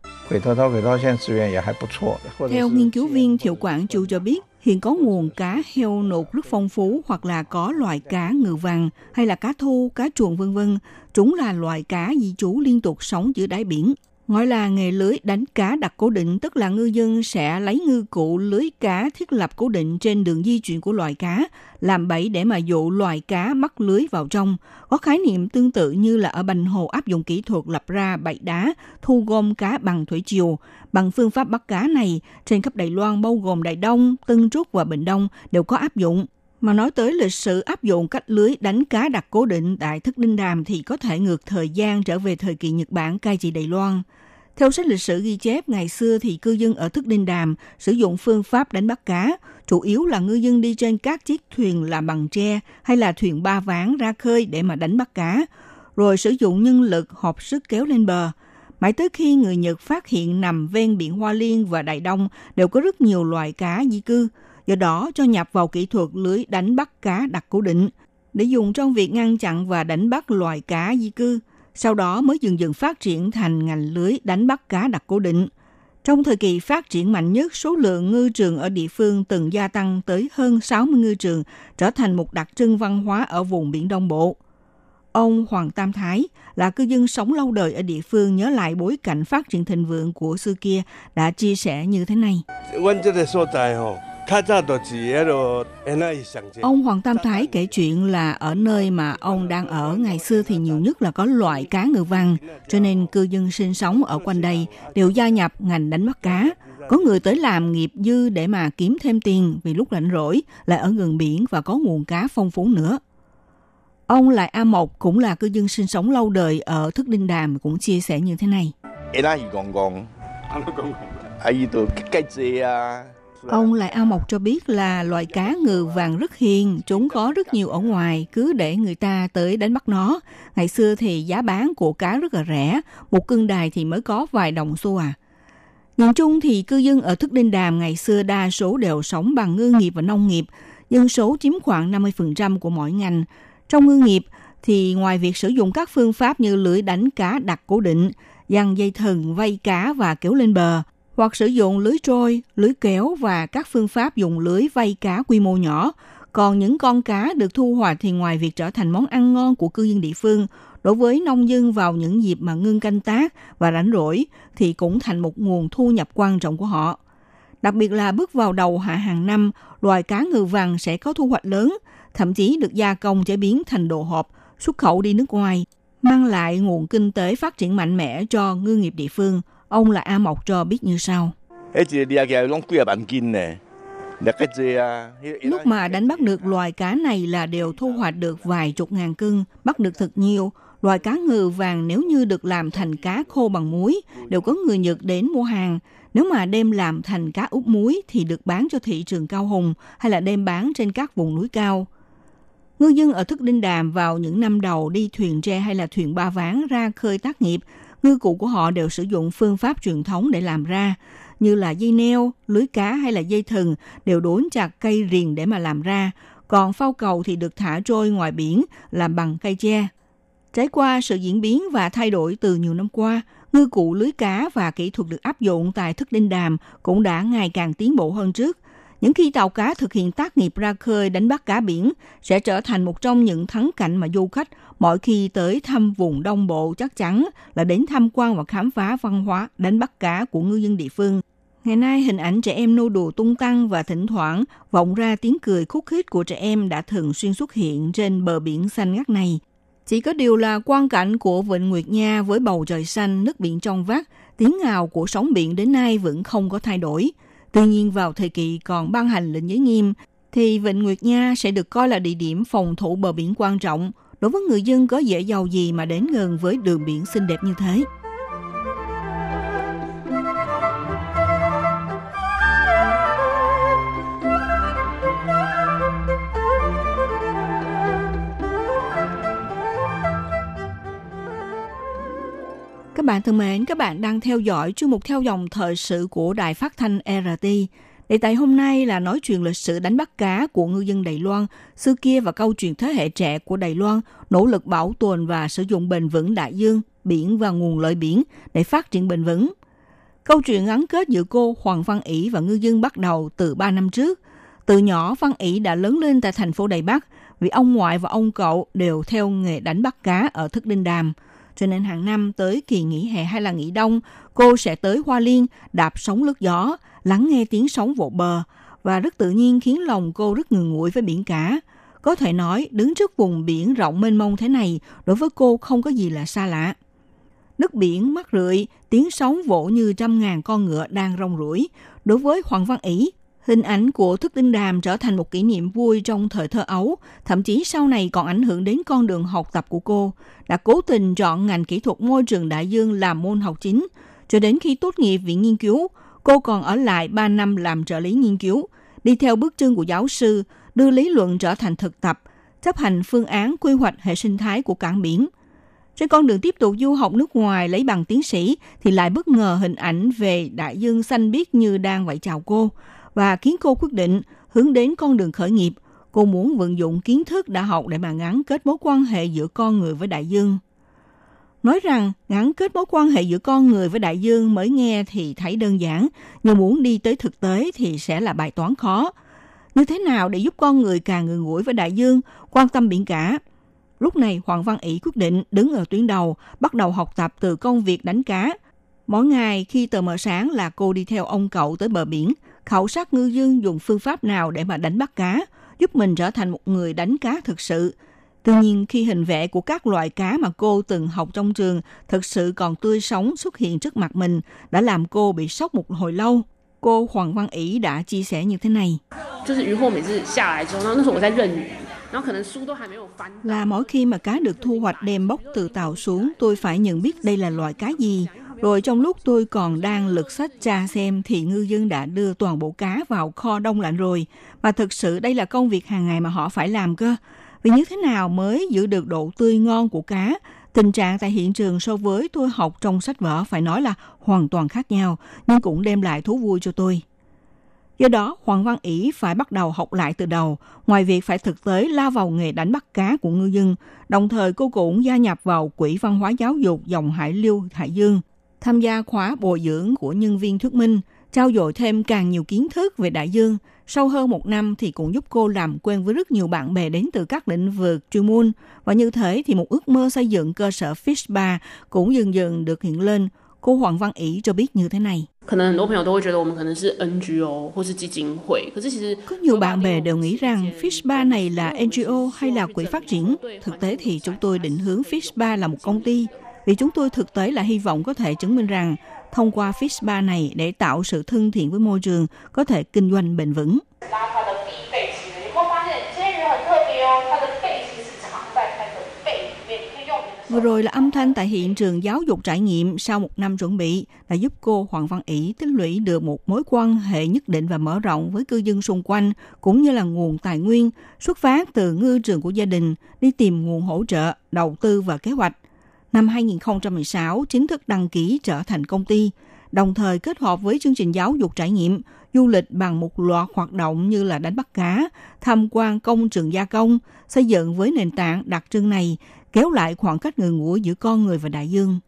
Theo nghiên cứu viên Thiệu Quảng Chiêu cho biết, hiện có nguồn cá heo nột rất phong phú hoặc là có loại cá ngừ vàng hay là cá thu, cá chuồn vân vân. Chúng là loại cá di trú liên tục sống giữa đáy biển. Gọi là nghề lưới đánh cá đặt cố định, tức là ngư dân sẽ lấy ngư cụ lưới cá thiết lập cố định trên đường di chuyển của loài cá, làm bẫy để mà dụ loài cá mắc lưới vào trong. Có khái niệm tương tự như là ở Bành Hồ áp dụng kỹ thuật lập ra bẫy đá, thu gom cá bằng thủy triều. Bằng phương pháp bắt cá này, trên khắp Đài Loan bao gồm Đài Đông, Tân Trúc và Bình Đông đều có áp dụng. Mà nói tới lịch sử áp dụng cách lưới đánh cá đặt cố định tại Thức Đinh Đàm thì có thể ngược thời gian trở về thời kỳ Nhật Bản cai trị Đài Loan. Theo sách lịch sử ghi chép, ngày xưa thì cư dân ở Thức Đinh Đàm sử dụng phương pháp đánh bắt cá, chủ yếu là ngư dân đi trên các chiếc thuyền làm bằng tre hay là thuyền ba ván ra khơi để mà đánh bắt cá, rồi sử dụng nhân lực hợp sức kéo lên bờ. Mãi tới khi người Nhật phát hiện nằm ven biển Hoa Liên và Đại Đông đều có rất nhiều loài cá di cư, do đó cho nhập vào kỹ thuật lưới đánh bắt cá đặt cố định để dùng trong việc ngăn chặn và đánh bắt loài cá di cư – sau đó mới dần dần phát triển thành ngành lưới đánh bắt cá đặt cố định. Trong thời kỳ phát triển mạnh nhất, số lượng ngư trường ở địa phương từng gia tăng tới hơn 60 ngư trường, trở thành một đặc trưng văn hóa ở vùng Biển Đông Bộ. Ông Hoàng Tam Thái là cư dân sống lâu đời ở địa phương nhớ lại bối cảnh phát triển thịnh vượng của xưa kia đã chia sẻ như thế này. Ông Hoàng Tam Thái kể chuyện là ở nơi mà ông đang ở ngày xưa thì nhiều nhất là có loại cá ngừ vằn, cho nên cư dân sinh sống ở quanh đây đều gia nhập ngành đánh bắt cá. Có người tới làm nghiệp dư để mà kiếm thêm tiền vì lúc rảnh rỗi lại ở gần biển và có nguồn cá phong phú nữa. Ông Lại A Mộc cũng là cư dân sinh sống lâu đời ở Thức Đinh Đàm cũng chia sẻ như thế này. Ông Lại Ao Mộc cho biết là loại cá ngừ vàng rất hiền, chúng có rất nhiều ở ngoài, cứ để người ta tới đánh bắt nó. Ngày xưa thì giá bán của cá rất là rẻ, một cân đài thì mới có vài đồng xu à. Nhìn chung thì cư dân ở Thức Đinh Đàm ngày xưa đa số đều sống bằng ngư nghiệp và nông nghiệp, dân số chiếm khoảng 50% của mỗi ngành. Trong ngư nghiệp thì ngoài việc sử dụng các phương pháp như lưới đánh cá đặt cố định, giăng dây thừng vây cá và kéo lên bờ, hoặc sử dụng lưới trôi, lưới kéo và các phương pháp dùng lưới vây cá quy mô nhỏ. Còn những con cá được thu hoạch thì ngoài việc trở thành món ăn ngon của cư dân địa phương, đối với nông dân vào những dịp mà ngưng canh tác và rảnh rỗi thì cũng thành một nguồn thu nhập quan trọng của họ. Đặc biệt là bước vào đầu hạ hàng năm, loài cá ngừ vàng sẽ có thu hoạch lớn, thậm chí được gia công chế biến thành đồ hộp, xuất khẩu đi nước ngoài, mang lại nguồn kinh tế phát triển mạnh mẽ cho ngư nghiệp địa phương – Ông là A Mộc cho biết như sau. Lúc mà đánh bắt được loài cá này là đều thu hoạch được vài chục ngàn cân, bắt được thật nhiều. Loài cá ngừ vàng nếu như được làm thành cá khô bằng muối, đều có người Nhật đến mua hàng. Nếu mà đem làm thành cá úp muối thì được bán cho thị trường cao hùng hay là đem bán trên các vùng núi cao. Ngư dân ở Thức Đinh Đàm vào những năm đầu đi thuyền tre hay là thuyền ba ván ra khơi tác nghiệp ngư cụ của họ đều sử dụng phương pháp truyền thống để làm ra, như là dây neo, lưới cá hay là dây thừng đều đốn chặt cây riềng để mà làm ra, còn phao cầu thì được thả trôi ngoài biển làm bằng cây tre. Trải qua sự diễn biến và thay đổi từ nhiều năm qua, ngư cụ lưới cá và kỹ thuật được áp dụng tại thức đinh đàm cũng đã ngày càng tiến bộ hơn trước – những khi tàu cá thực hiện tác nghiệp ra khơi đánh bắt cá biển sẽ trở thành một trong những thắng cảnh mà du khách mỗi khi tới thăm vùng Đông Bộ chắc chắn là đến tham quan và khám phá văn hóa đánh bắt cá của ngư dân địa phương. Ngày nay, hình ảnh trẻ em nô đùa tung tăng và thỉnh thoảng vọng ra tiếng cười khúc khích của trẻ em đã thường xuyên xuất hiện trên bờ biển xanh ngắt này. Chỉ có điều là quan cảnh của Vịnh Nguyệt Nha với bầu trời xanh, nước biển trong vắt, tiếng ngào của sóng biển đến nay vẫn không có thay đổi – Tuy nhiên vào thời kỳ còn ban hành lệnh giới nghiêm, thì Vịnh Nguyệt Nha sẽ được coi là địa điểm phòng thủ bờ biển quan trọng. Đối với người dân có dễ giàu gì mà đến gần với đường biển xinh đẹp như thế. Các bạn thân mến, các bạn đang theo dõi chương mục theo dòng thời sự của Đài Phát thanh RT. Đề tài hôm nay là nói chuyện lịch sử đánh bắt cá của ngư dân Đài Loan, xưa kia và câu chuyện thế hệ trẻ của Đài Loan nỗ lực bảo tồn và sử dụng bền vững đại dương, biển và nguồn lợi biển để phát triển bền vững. Câu chuyện gắn kết giữa cô Hoàng Văn ỷ và ngư dân bắt đầu từ 3 năm trước. Từ nhỏ Văn ỷ đã lớn lên tại thành phố Đài Bắc vì ông ngoại và ông cậu đều theo nghề đánh bắt cá ở Thức Đinh Đàm. Cho nên hàng năm tới kỳ nghỉ hè hay là nghỉ đông, cô sẽ tới Hoa Liên đạp sóng lướt gió, lắng nghe tiếng sóng vỗ bờ và rất tự nhiên khiến lòng cô rất ngừng ngủi với biển cả. Có thể nói, đứng trước vùng biển rộng mênh mông thế này, đối với cô không có gì là xa lạ. Nước biển mắt rượi, tiếng sóng vỗ như trăm ngàn con ngựa đang rong ruổi. Đối với Hoàng Văn Ý, hình ảnh của Thức Tinh Đàm trở thành một kỷ niệm vui trong thời thơ ấu, thậm chí sau này còn ảnh hưởng đến con đường học tập của cô. Đã cố tình chọn ngành kỹ thuật môi trường đại dương làm môn học chính, cho đến khi tốt nghiệp viện nghiên cứu, cô còn ở lại 3 năm làm trợ lý nghiên cứu, đi theo bước chân của giáo sư, đưa lý luận trở thành thực tập, chấp hành phương án quy hoạch hệ sinh thái của cảng biển. Trên con đường tiếp tục du học nước ngoài lấy bằng tiến sĩ thì lại bất ngờ hình ảnh về đại dương xanh biếc như đang vẫy chào cô và khiến cô quyết định hướng đến con đường khởi nghiệp. Cô muốn vận dụng kiến thức đã học để mà ngắn kết mối quan hệ giữa con người với đại dương. Nói rằng ngắn kết mối quan hệ giữa con người với đại dương mới nghe thì thấy đơn giản, nhưng muốn đi tới thực tế thì sẽ là bài toán khó. Như thế nào để giúp con người càng gần gũi với đại dương, quan tâm biển cả? Lúc này Hoàng Văn ỷ quyết định đứng ở tuyến đầu, bắt đầu học tập từ công việc đánh cá. Mỗi ngày khi tờ mờ sáng là cô đi theo ông cậu tới bờ biển, khảo sát ngư dân dùng phương pháp nào để mà đánh bắt cá, giúp mình trở thành một người đánh cá thực sự – Tuy nhiên, khi hình vẽ của các loại cá mà cô từng học trong trường thực sự còn tươi sống xuất hiện trước mặt mình đã làm cô bị sốc một hồi lâu. Cô Hoàng Văn Ý đã chia sẻ như thế này. Là mỗi khi mà cá được thu hoạch đem bốc từ tàu xuống, tôi phải nhận biết đây là loại cá gì. Rồi trong lúc tôi còn đang lật sách tra xem thì ngư dân đã đưa toàn bộ cá vào kho đông lạnh rồi. Và thực sự đây là công việc hàng ngày mà họ phải làm cơ. Vì như thế nào mới giữ được độ tươi ngon của cá, tình trạng tại hiện trường so với tôi học trong sách vở phải nói là hoàn toàn khác nhau, nhưng cũng đem lại thú vui cho tôi. Do đó, Hoàng Văn Ý phải bắt đầu học lại từ đầu, ngoài việc phải thực tế lao vào nghề đánh bắt cá của ngư dân, đồng thời cô cũng gia nhập vào Quỹ Văn hóa Giáo dục dòng Hải Lưu Hải Dương, tham gia khóa bồi dưỡng của nhân viên thuyết minh, trao dồi thêm càng nhiều kiến thức về đại dương, sau hơn một năm thì cũng giúp cô làm quen với rất nhiều bạn bè đến từ các lĩnh vực chuyên môn. Và như thế thì một ước mơ xây dựng cơ sở Fish Bar cũng dần dần được hiện lên. Cô Hoàng Văn Ý cho biết như thế này. Có nhiều bạn bè đều nghĩ rằng Fish Bar này là NGO hay là quỹ phát triển. Thực tế thì chúng tôi định hướng Fish Bar là một công ty vì chúng tôi thực tế là hy vọng có thể chứng minh rằng thông qua Fish này để tạo sự thân thiện với môi trường, có thể kinh doanh bền vững. Vừa rồi là âm thanh tại hiện trường giáo dục trải nghiệm sau một năm chuẩn bị đã giúp cô Hoàng Văn Ý tích lũy được một mối quan hệ nhất định và mở rộng với cư dân xung quanh cũng như là nguồn tài nguyên xuất phát từ ngư trường của gia đình đi tìm nguồn hỗ trợ, đầu tư và kế hoạch năm 2016 chính thức đăng ký trở thành công ty, đồng thời kết hợp với chương trình giáo dục trải nghiệm, du lịch bằng một loạt hoạt động như là đánh bắt cá, tham quan công trường gia công, xây dựng với nền tảng đặc trưng này, kéo lại khoảng cách người ngủ giữa con người và đại dương.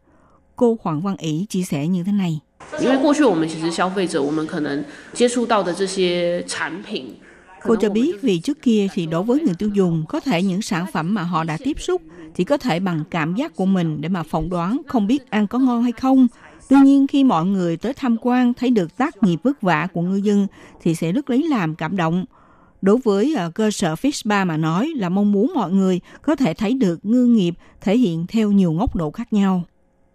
Cô Hoàng Văn Ý chia sẻ như thế này. 因为过去我们其实消费者，我们可能接触到的这些产品 Cô cho biết vì trước kia thì đối với người tiêu dùng có thể những sản phẩm mà họ đã tiếp xúc chỉ có thể bằng cảm giác của mình để mà phỏng đoán không biết ăn có ngon hay không. Tuy nhiên, khi mọi người tới tham quan, thấy được tác nghiệp vất vả của ngư dân thì sẽ rất lấy làm cảm động. Đối với à, cơ sở Fish Bar mà nói là mong muốn mọi người có thể thấy được ngư nghiệp thể hiện theo nhiều góc độ khác nhau.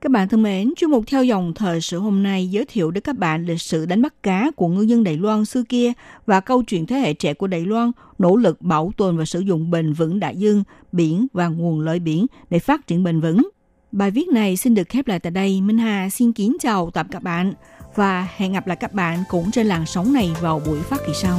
Các bạn thân mến, chuyên mục theo dòng thời sự hôm nay giới thiệu đến các bạn lịch sử đánh bắt cá của ngư dân Đài Loan xưa kia và câu chuyện thế hệ trẻ của Đài Loan nỗ lực bảo tồn và sử dụng bền vững đại dương, biển và nguồn lợi biển để phát triển bền vững. Bài viết này xin được khép lại tại đây. Minh Hà xin kính chào tạm các bạn và hẹn gặp lại các bạn cũng trên làn sóng này vào buổi phát kỳ sau.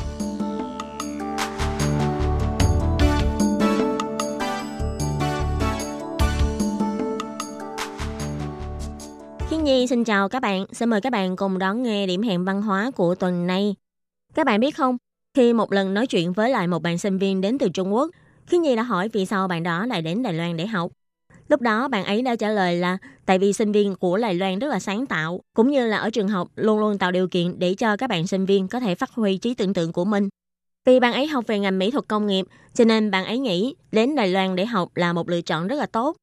Xin chào các bạn, xin mời các bạn cùng đón nghe điểm hẹn văn hóa của tuần này. Các bạn biết không, khi một lần nói chuyện với lại một bạn sinh viên đến từ Trung Quốc, khi Nhi đã hỏi vì sao bạn đó lại đến Đài Loan để học. Lúc đó bạn ấy đã trả lời là tại vì sinh viên của Đài Loan rất là sáng tạo, cũng như là ở trường học luôn luôn tạo điều kiện để cho các bạn sinh viên có thể phát huy trí tưởng tượng của mình. Vì bạn ấy học về ngành mỹ thuật công nghiệp, cho nên bạn ấy nghĩ đến Đài Loan để học là một lựa chọn rất là tốt.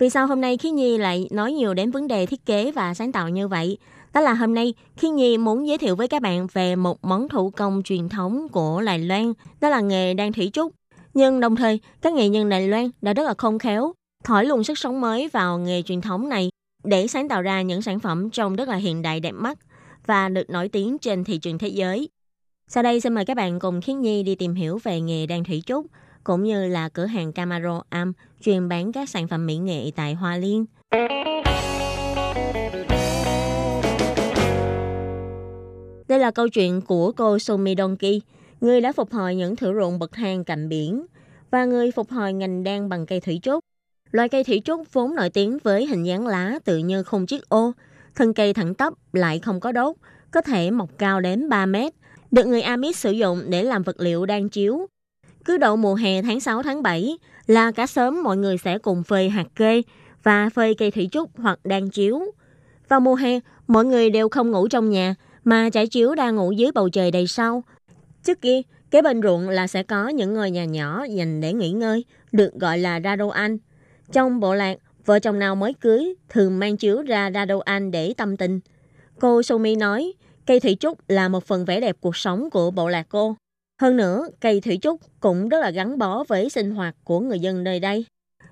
Vì sao hôm nay Khí Nhi lại nói nhiều đến vấn đề thiết kế và sáng tạo như vậy? Đó là hôm nay Khí Nhi muốn giới thiệu với các bạn về một món thủ công truyền thống của Đài Loan, đó là nghề đan thủy trúc. Nhưng đồng thời, các nghệ nhân Đài Loan đã rất là khôn khéo, thổi luồng sức sống mới vào nghề truyền thống này để sáng tạo ra những sản phẩm trông rất là hiện đại đẹp mắt và được nổi tiếng trên thị trường thế giới. Sau đây xin mời các bạn cùng Khiến Nhi đi tìm hiểu về nghề đan thủy trúc cũng như là cửa hàng Camaro Am chuyên bán các sản phẩm mỹ nghệ tại Hoa Liên. Đây là câu chuyện của cô Sumi Donki, người đã phục hồi những thửa ruộng bậc thang cạnh biển và người phục hồi ngành đan bằng cây thủy trúc. Loài cây thủy trúc vốn nổi tiếng với hình dáng lá tự như khung chiếc ô, thân cây thẳng tắp lại không có đốt, có thể mọc cao đến 3 mét, được người Amis sử dụng để làm vật liệu đan chiếu. Cứ đậu mùa hè tháng 6 tháng 7 là cả sớm mọi người sẽ cùng phơi hạt kê và phơi cây thủy trúc hoặc đan chiếu. Vào mùa hè, mọi người đều không ngủ trong nhà mà trải chiếu đang ngủ dưới bầu trời đầy sao. Trước kia, kế bên ruộng là sẽ có những ngôi nhà nhỏ dành để nghỉ ngơi, được gọi là ra đô anh. Trong bộ lạc, vợ chồng nào mới cưới thường mang chiếu ra ra đô anh để tâm tình. Cô Sumi nói, cây thủy trúc là một phần vẻ đẹp cuộc sống của bộ lạc cô. Hơn nữa, cây thủy trúc cũng rất là gắn bó với sinh hoạt của người dân nơi đây.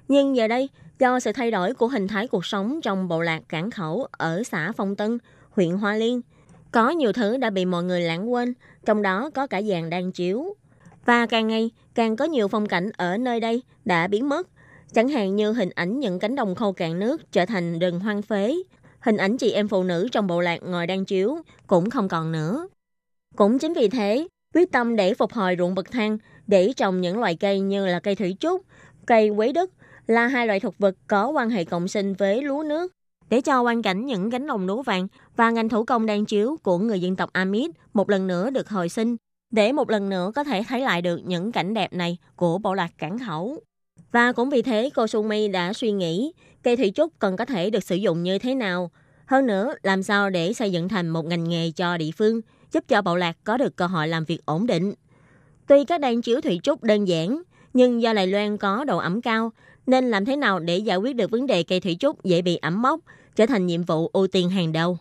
Nhưng giờ đây, do sự thay đổi của hình thái cuộc sống trong bộ lạc cảng khẩu ở xã Phong Tân, huyện Hoa Liên, có nhiều thứ đã bị mọi người lãng quên, trong đó có cả dàn đang chiếu. Và càng ngày, càng có nhiều phong cảnh ở nơi đây đã biến mất. Chẳng hạn như hình ảnh những cánh đồng khô cạn nước trở thành rừng hoang phế. Hình ảnh chị em phụ nữ trong bộ lạc ngồi đang chiếu cũng không còn nữa. Cũng chính vì thế, quyết tâm để phục hồi ruộng bậc thang để trồng những loại cây như là cây thủy trúc, cây quế đất là hai loại thực vật có quan hệ cộng sinh với lúa nước để cho quan cảnh những cánh đồng lúa vàng và ngành thủ công đang chiếu của người dân tộc Amit một lần nữa được hồi sinh, để một lần nữa có thể thấy lại được những cảnh đẹp này của bộ lạc cảng khẩu. Và cũng vì thế cô Sumi đã suy nghĩ cây thủy trúc cần có thể được sử dụng như thế nào. Hơn nữa, làm sao để xây dựng thành một ngành nghề cho địa phương, giúp cho Bảo lạc có được cơ hội làm việc ổn định. Tuy các đàn chiếu thủy trúc đơn giản, nhưng do Đài Loan có độ ẩm cao, nên làm thế nào để giải quyết được vấn đề cây thủy trúc dễ bị ẩm mốc trở thành nhiệm vụ ưu tiên hàng đầu.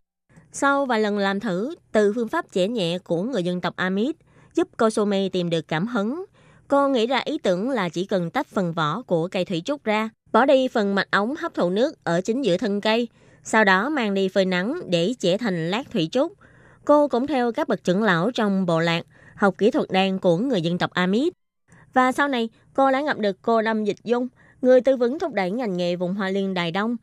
Sau vài lần làm thử từ phương pháp trẻ nhẹ của người dân tộc Amit, giúp cô Somi tìm được cảm hứng. Cô nghĩ ra ý tưởng là chỉ cần tách phần vỏ của cây thủy trúc ra, bỏ đi phần mạch ống hấp thụ nước ở chính giữa thân cây, sau đó mang đi phơi nắng để trẻ thành lát thủy trúc. Cô cũng theo các bậc trưởng lão trong bộ lạc, học kỹ thuật đan của người dân tộc Amit. Và sau này, cô đã gặp được cô Lâm Dịch Dung, người tư vấn thúc đẩy ngành nghề vùng Hoa Liên Đài Đông.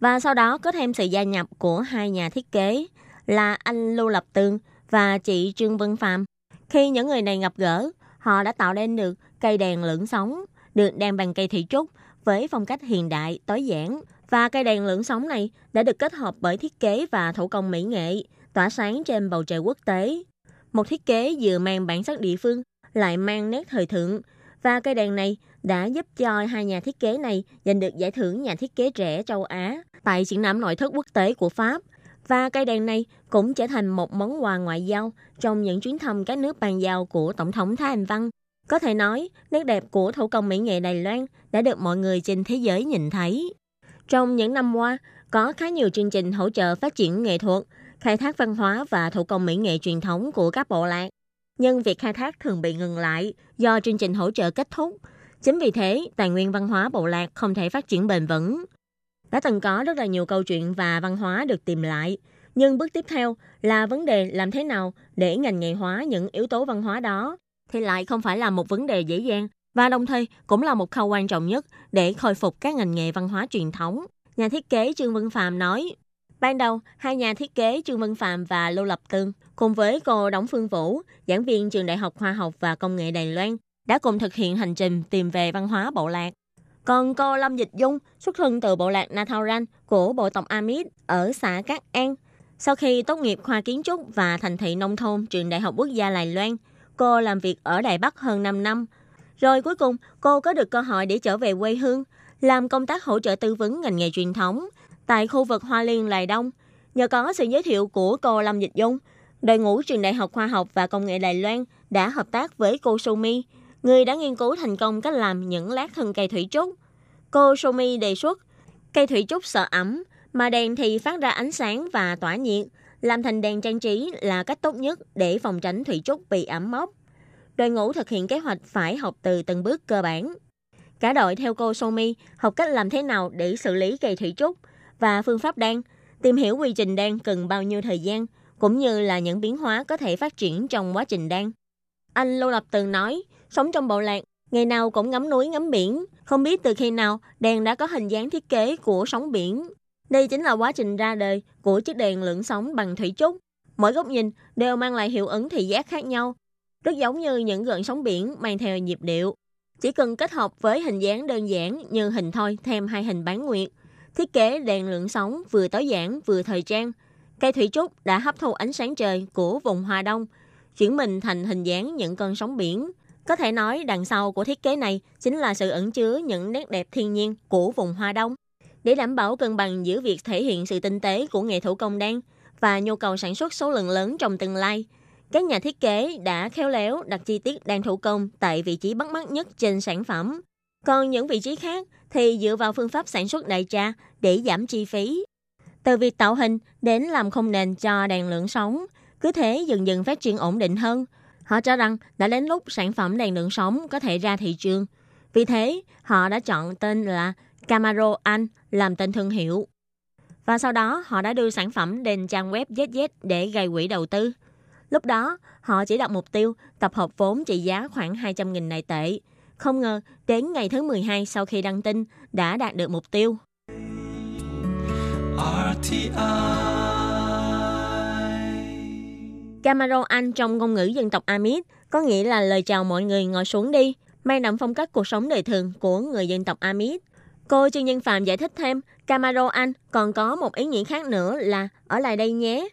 Và sau đó có thêm sự gia nhập của hai nhà thiết kế là anh Lưu Lập Tường và chị Trương Vân Phạm. Khi những người này gặp gỡ, họ đã tạo nên được cây đèn lưỡng sóng, được đèn bằng cây thủy trúc với phong cách hiện đại, tối giản. Và cây đèn lưỡng sóng này đã được kết hợp bởi thiết kế và thủ công mỹ nghệ, tỏa sáng trên bầu trời quốc tế. Một thiết kế vừa mang bản sắc địa phương, lại mang nét thời thượng. Và cây đèn này đã giúp cho hai nhà thiết kế này giành được giải thưởng nhà thiết kế trẻ châu Á tại triển lãm nội thất quốc tế của Pháp. Và cây đèn này cũng trở thành một món quà ngoại giao trong những chuyến thăm các nước bàn giao của Tổng thống Thái Anh Văn. Có thể nói, nét đẹp của thủ công mỹ nghệ Đài Loan đã được mọi người trên thế giới nhìn thấy. Trong những năm qua, có khá nhiều chương trình hỗ trợ phát triển nghệ thuật, khai thác văn hóa và thủ công mỹ nghệ truyền thống của các bộ lạc. Nhưng việc khai thác thường bị ngừng lại do chương trình hỗ trợ kết thúc. Chính vì thế, tài nguyên văn hóa bộ lạc không thể phát triển bền vững. Đã từng có rất là nhiều câu chuyện và văn hóa được tìm lại, Nhưng bước tiếp theo là vấn đề làm thế nào để ngành nghề hóa những yếu tố văn hóa đó thì lại không phải là một vấn đề dễ dàng và đồng thời cũng là một khâu quan trọng nhất để khôi phục các ngành nghề văn hóa truyền thống. Nhà thiết kế Trương Vân Phạm nói, ban đầu hai nhà thiết kế Trương Văn Phạm và Lô Lập Tương cùng với cô Đống Phương Vũ, giảng viên trường Đại học Khoa học và Công nghệ Đài Loan đã cùng thực hiện hành trình tìm về văn hóa bộ lạc. Còn cô Lâm Dịch Dung xuất thân từ bộ lạc Natauran của bộ tộc Amit ở xã Cát An. Sau khi tốt nghiệp khoa kiến trúc và thành thị nông thôn trường Đại học Quốc gia Đài Loan, cô làm việc ở Đài Bắc hơn 5 năm. Rồi cuối cùng, cô có được cơ hội để trở về quê hương, làm công tác hỗ trợ tư vấn ngành nghề truyền thống tại khu vực Hoa Liên Lài Đông. Nhờ có sự giới thiệu của cô Lâm Dịch Dung, đội ngũ trường Đại học Khoa học và Công nghệ Đài Loan đã hợp tác với cô Sumi, người đã nghiên cứu thành công cách làm những lát thân cây thủy trúc. Cô Sumi đề xuất cây thủy trúc sợ ẩm, mà đèn thì phát ra ánh sáng và tỏa nhiệt, làm thành đèn trang trí là cách tốt nhất để phòng tránh thủy trúc bị ẩm mốc. Đội ngũ thực hiện kế hoạch phải học từ từng bước cơ bản. Cả đội theo cô Somi học cách làm thế nào để xử lý cây thủy trúc và phương pháp đan, tìm hiểu quy trình đan cần bao nhiêu thời gian, cũng như là những biến hóa có thể phát triển trong quá trình đan. Anh Lô Lập từng nói, sống trong bộ lạc, ngày nào cũng ngắm núi ngắm biển, không biết từ khi nào đèn đã có hình dáng thiết kế của sóng biển. Đây chính là quá trình ra đời của chiếc đèn lượng sóng bằng thủy trúc. Mỗi góc nhìn đều mang lại hiệu ứng thị giác khác nhau, rất giống như những gợn sóng biển mang theo nhịp điệu. Chỉ cần kết hợp với hình dáng đơn giản như hình thoi thêm hai hình bán nguyệt, thiết kế đèn lượng sóng vừa tối giản vừa thời trang. Cây thủy trúc đã hấp thu ánh sáng trời của vùng Hoa Đông, chuyển mình thành hình dáng những con sóng biển. Có thể nói đằng sau của thiết kế này chính là sự ẩn chứa những nét đẹp thiên nhiên của vùng Hoa Đông. Để đảm bảo cân bằng giữa việc thể hiện sự tinh tế của nghệ thủ công đan và nhu cầu sản xuất số lượng lớn trong tương lai, các nhà thiết kế đã khéo léo đặt chi tiết đan thủ công tại vị trí bắt mắt nhất trên sản phẩm. Còn những vị trí khác thì dựa vào phương pháp sản xuất đại trà để giảm chi phí. Từ việc tạo hình đến làm không nền cho đèn lượng sóng, cứ thế dần dần phát triển ổn định hơn. Họ cho rằng đã đến lúc sản phẩm đèn lượng sóng có thể ra thị trường. Vì thế, họ đã chọn tên là Camaro Anh làm tên thương hiệu. Và sau đó, họ đã đưa sản phẩm đến trang web ZZ để gây quỹ đầu tư. Lúc đó, họ chỉ đặt mục tiêu tập hợp vốn trị giá khoảng 200.000 đại tệ. Không ngờ, đến ngày thứ 12 sau khi đăng tin, đã đạt được mục tiêu. RTI Camaro Anh trong ngôn ngữ dân tộc Amit có nghĩa là lời chào mọi người ngồi xuống đi, mang đậm phong cách cuộc sống đời thường của người dân tộc Amit. Cô Trương Nhân Phạm giải thích thêm, Camaro Anh còn có một ý nghĩa khác nữa là ở lại đây nhé.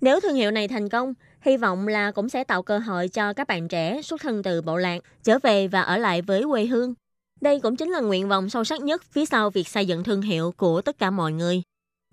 Nếu thương hiệu này thành công, Hy vọng là cũng sẽ tạo cơ hội cho các bạn trẻ xuất thân từ bộ lạc trở về và ở lại với quê hương. Đây cũng chính là nguyện vọng sâu sắc nhất phía sau việc xây dựng thương hiệu của tất cả mọi người.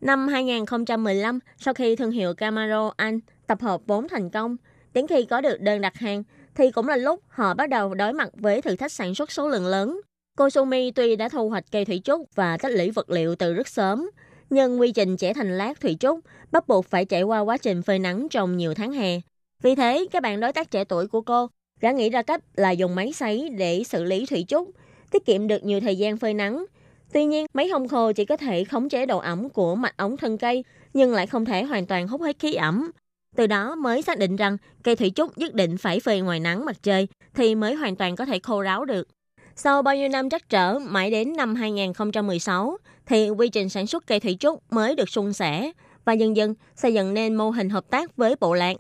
Năm 2015, sau khi thương hiệu Camaro Anh tập hợp vốn thành công, đến khi có được đơn đặt hàng, thì cũng là lúc họ bắt đầu đối mặt với thử thách sản xuất số lượng lớn. Cô Sumi tuy đã thu hoạch cây thủy trúc và tích lũy vật liệu từ rất sớm, nhưng quy trình chẻ thành lát thủy trúc bắt buộc phải trải qua quá trình phơi nắng trong nhiều tháng hè. Vì thế, các bạn đối tác trẻ tuổi của cô đã nghĩ ra cách là dùng máy sấy để xử lý thủy trúc, tiết kiệm được nhiều thời gian phơi nắng. Tuy nhiên, máy hong khô chỉ có thể khống chế độ ẩm của mạch ống thân cây, nhưng lại không thể hoàn toàn hút hết khí ẩm. Từ đó mới xác định rằng cây thủy trúc nhất định phải phơi ngoài nắng mặt trời thì mới hoàn toàn có thể khô ráo được. Sau bao nhiêu năm trắc trở, mãi đến năm 2016, thì quy trình sản xuất cây thủy trúc mới được suôn sẻ và dần dần xây dựng nên mô hình hợp tác với bộ lạc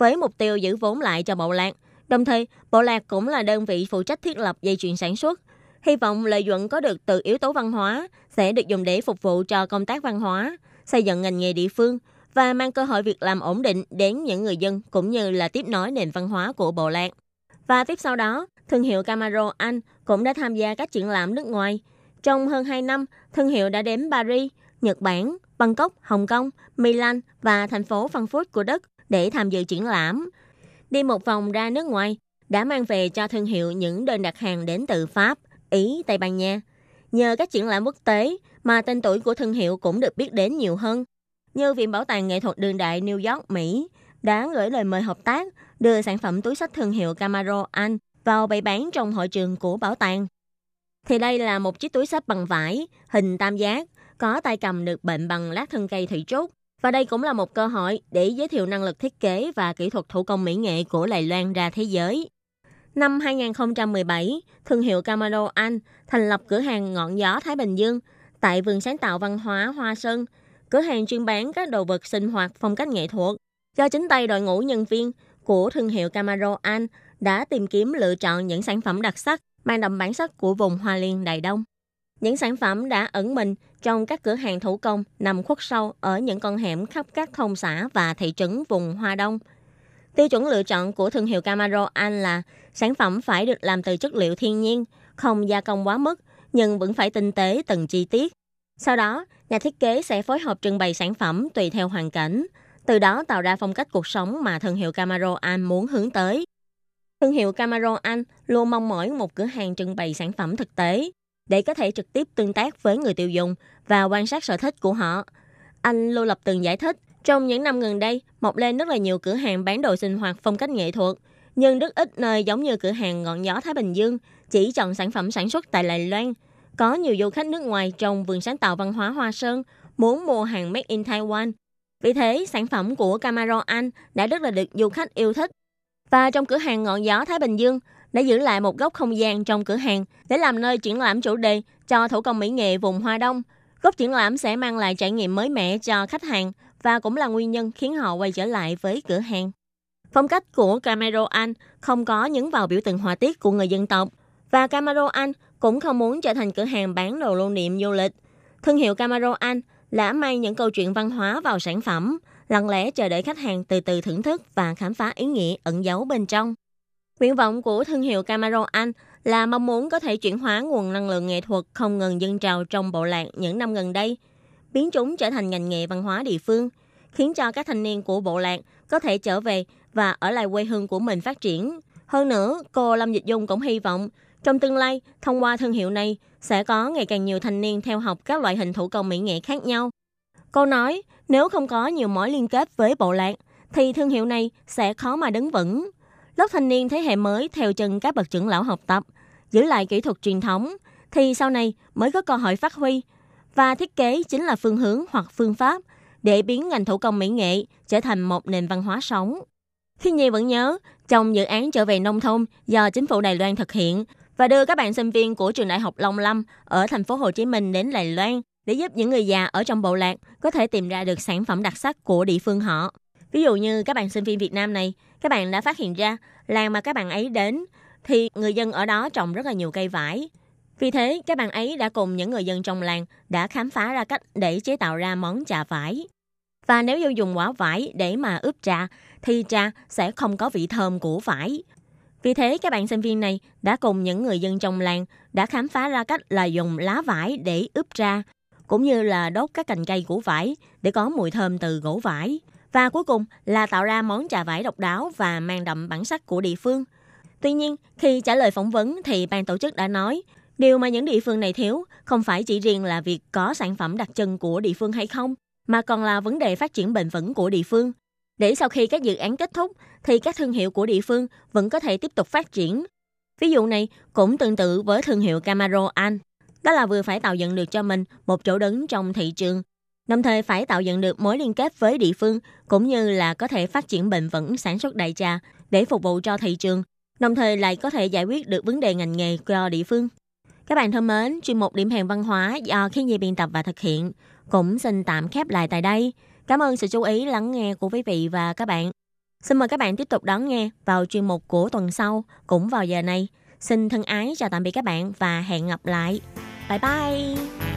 với mục tiêu giữ vốn lại cho bộ lạc. Đồng thời, bộ lạc cũng là đơn vị phụ trách thiết lập dây chuyền sản xuất. Hy vọng lợi nhuận có được từ yếu tố văn hóa sẽ được dùng để phục vụ cho công tác văn hóa, xây dựng ngành nghề địa phương và mang cơ hội việc làm ổn định đến những người dân cũng như là tiếp nối nền văn hóa của bộ lạc. Và tiếp sau đó, thương hiệu Camaro Anh cũng đã tham gia các triển lãm nước ngoài. Trong hơn 2 năm, thương hiệu đã đến Paris, Nhật Bản, Bangkok, Hồng Kông, Milan và thành phố Frankfurt của Đức để tham dự triển lãm. Đi một vòng ra nước ngoài, đã mang về cho thương hiệu những đơn đặt hàng đến từ Pháp, Ý, Tây Ban Nha. Nhờ các triển lãm quốc tế mà tên tuổi của thương hiệu cũng được biết đến nhiều hơn. Như Viện Bảo tàng Nghệ thuật Đường đại New York, Mỹ đã gửi lời mời hợp tác đưa sản phẩm túi sách thương hiệu Camaro Anh vào bày bán trong hội trường của bảo tàng. Thì đây là một chiếc túi sách bằng vải, hình tam giác, có tay cầm được bệnh bằng lát thân cây thủy trúc. Và đây cũng là một cơ hội để giới thiệu năng lực thiết kế và kỹ thuật thủ công mỹ nghệ của Lài Loan ra thế giới. Năm 2017, thương hiệu Camaro Anh thành lập cửa hàng Ngọn Gió Thái Bình Dương tại vườn sáng tạo văn hóa Hoa Sơn. Cửa hàng chuyên bán các đồ vật sinh hoạt phong cách nghệ thuật do chính tay đội ngũ nhân viên của thương hiệu Camaro Anh đã tìm kiếm lựa chọn những sản phẩm đặc sắc mang đậm bản sắc của vùng Hoa Liên Đài Đông. Những sản phẩm đã ẩn mình trong các cửa hàng thủ công nằm khuất sâu ở những con hẻm khắp các thôn xã và thị trấn vùng Hoa Đông. Tiêu chuẩn lựa chọn của thương hiệu Camaro Anh là sản phẩm phải được làm từ chất liệu thiên nhiên, không gia công quá mức, nhưng vẫn phải tinh tế từng chi tiết. Sau đó, nhà thiết kế sẽ phối hợp trưng bày sản phẩm tùy theo hoàn cảnh, từ đó tạo ra phong cách cuộc sống mà thương hiệu Camaro Anh muốn hướng tới. Thương hiệu Camaro Anh luôn mong mỏi một cửa hàng trưng bày sản phẩm thực tế để có thể trực tiếp tương tác với người tiêu dùng và quan sát sở thích của họ. Anh Lô Lập Tường giải thích, trong những năm gần đây, mọc lên rất là nhiều cửa hàng bán đồ sinh hoạt phong cách nghệ thuật, nhưng rất ít nơi giống như cửa hàng Ngọn Gió Thái Bình Dương chỉ chọn sản phẩm sản xuất tại Đài Loan. Có nhiều du khách nước ngoài trong vườn sáng tạo văn hóa Hoa Sơn muốn mua hàng made in Taiwan. Vì thế, sản phẩm của Camaro Anh đã rất là được du khách yêu thích. Và trong cửa hàng Ngọn Gió Thái Bình Dương, đã giữ lại một góc không gian trong cửa hàng để làm nơi triển lãm chủ đề cho thủ công mỹ nghệ vùng Hoa Đông. Góc triển lãm sẽ mang lại trải nghiệm mới mẻ cho khách hàng và cũng là nguyên nhân khiến họ quay trở lại với cửa hàng. Phong cách của Camaro Anh không có nhấn vào biểu tượng họa tiết của người dân tộc và Camaro Anh cũng không muốn trở thành cửa hàng bán đồ lưu niệm du lịch. Thương hiệu Camaro Anh lã may những câu chuyện văn hóa vào sản phẩm, lặng lẽ chờ đợi khách hàng từ từ thưởng thức và khám phá ý nghĩa ẩn giấu bên trong. Nguyện vọng của thương hiệu Camaro Anh là mong muốn có thể chuyển hóa nguồn năng lượng nghệ thuật không ngừng dâng trào trong bộ lạc những năm gần đây, biến chúng trở thành ngành nghề văn hóa địa phương, khiến cho các thanh niên của bộ lạc có thể trở về và ở lại quê hương của mình phát triển. Hơn nữa, cô Lâm Dịch Dung cũng hy vọng trong tương lai, thông qua thương hiệu này, sẽ có ngày càng nhiều thanh niên theo học các loại hình thủ công mỹ nghệ khác nhau. Cô nói, nếu không có nhiều mối liên kết với bộ lạc, thì thương hiệu này sẽ khó mà đứng vững. Lớp thanh niên thế hệ mới theo chân các bậc trưởng lão học tập, giữ lại kỹ thuật truyền thống, thì sau này mới có cơ hội phát huy. Và thiết kế chính là phương hướng hoặc phương pháp để biến ngành thủ công mỹ nghệ trở thành một nền văn hóa sống. Khi Nhi vẫn nhớ, trong dự án trở về nông thôn do chính phủ Đài Loan thực hiện và đưa các bạn sinh viên của trường đại học Long Lâm ở thành phố Hồ Chí Minh đến Đài Loan để giúp những người già ở trong bộ lạc có thể tìm ra được sản phẩm đặc sắc của địa phương họ. Ví dụ như các bạn sinh viên Việt Nam này, các bạn đã phát hiện ra làng mà các bạn ấy đến thì người dân ở đó trồng rất là nhiều cây vải. Vì thế, các bạn ấy đã cùng những người dân trong làng đã khám phá ra cách để chế tạo ra món trà vải. Và nếu như dùng quả vải để mà ướp trà, thì trà sẽ không có vị thơm của vải. Vì thế, các bạn sinh viên này đã cùng những người dân trong làng đã khám phá ra cách là dùng lá vải để ướp ra cũng như là đốt các cành cây của vải để có mùi thơm từ gỗ vải. Và cuối cùng là tạo ra món trà vải độc đáo và mang đậm bản sắc của địa phương. Tuy nhiên, khi trả lời phỏng vấn thì ban tổ chức đã nói, điều mà những địa phương này thiếu không phải chỉ riêng là việc có sản phẩm đặc trưng của địa phương hay không, mà còn là vấn đề phát triển bền vững của địa phương. Để sau khi các dự án kết thúc thì các thương hiệu của địa phương vẫn có thể tiếp tục phát triển. Ví dụ này cũng tương tự với thương hiệu Camaro Anh. Đó là vừa phải tạo dựng được cho mình một chỗ đứng trong thị trường, đồng thời phải tạo dựng được mối liên kết với địa phương cũng như là có thể phát triển bền vững sản xuất đại trà để phục vụ cho thị trường, đồng thời lại có thể giải quyết được vấn đề ngành nghề cho địa phương. Các bạn thân mến, chuyên mục điểm hẹn văn hóa do khi nhi biên tập và thực hiện cũng xin tạm khép lại tại đây. Cảm ơn sự chú ý lắng nghe của quý vị và các bạn. Xin mời các bạn tiếp tục đón nghe vào chuyên mục của tuần sau, cũng vào giờ này. Xin thân ái chào tạm biệt các bạn và hẹn gặp lại. Bye bye!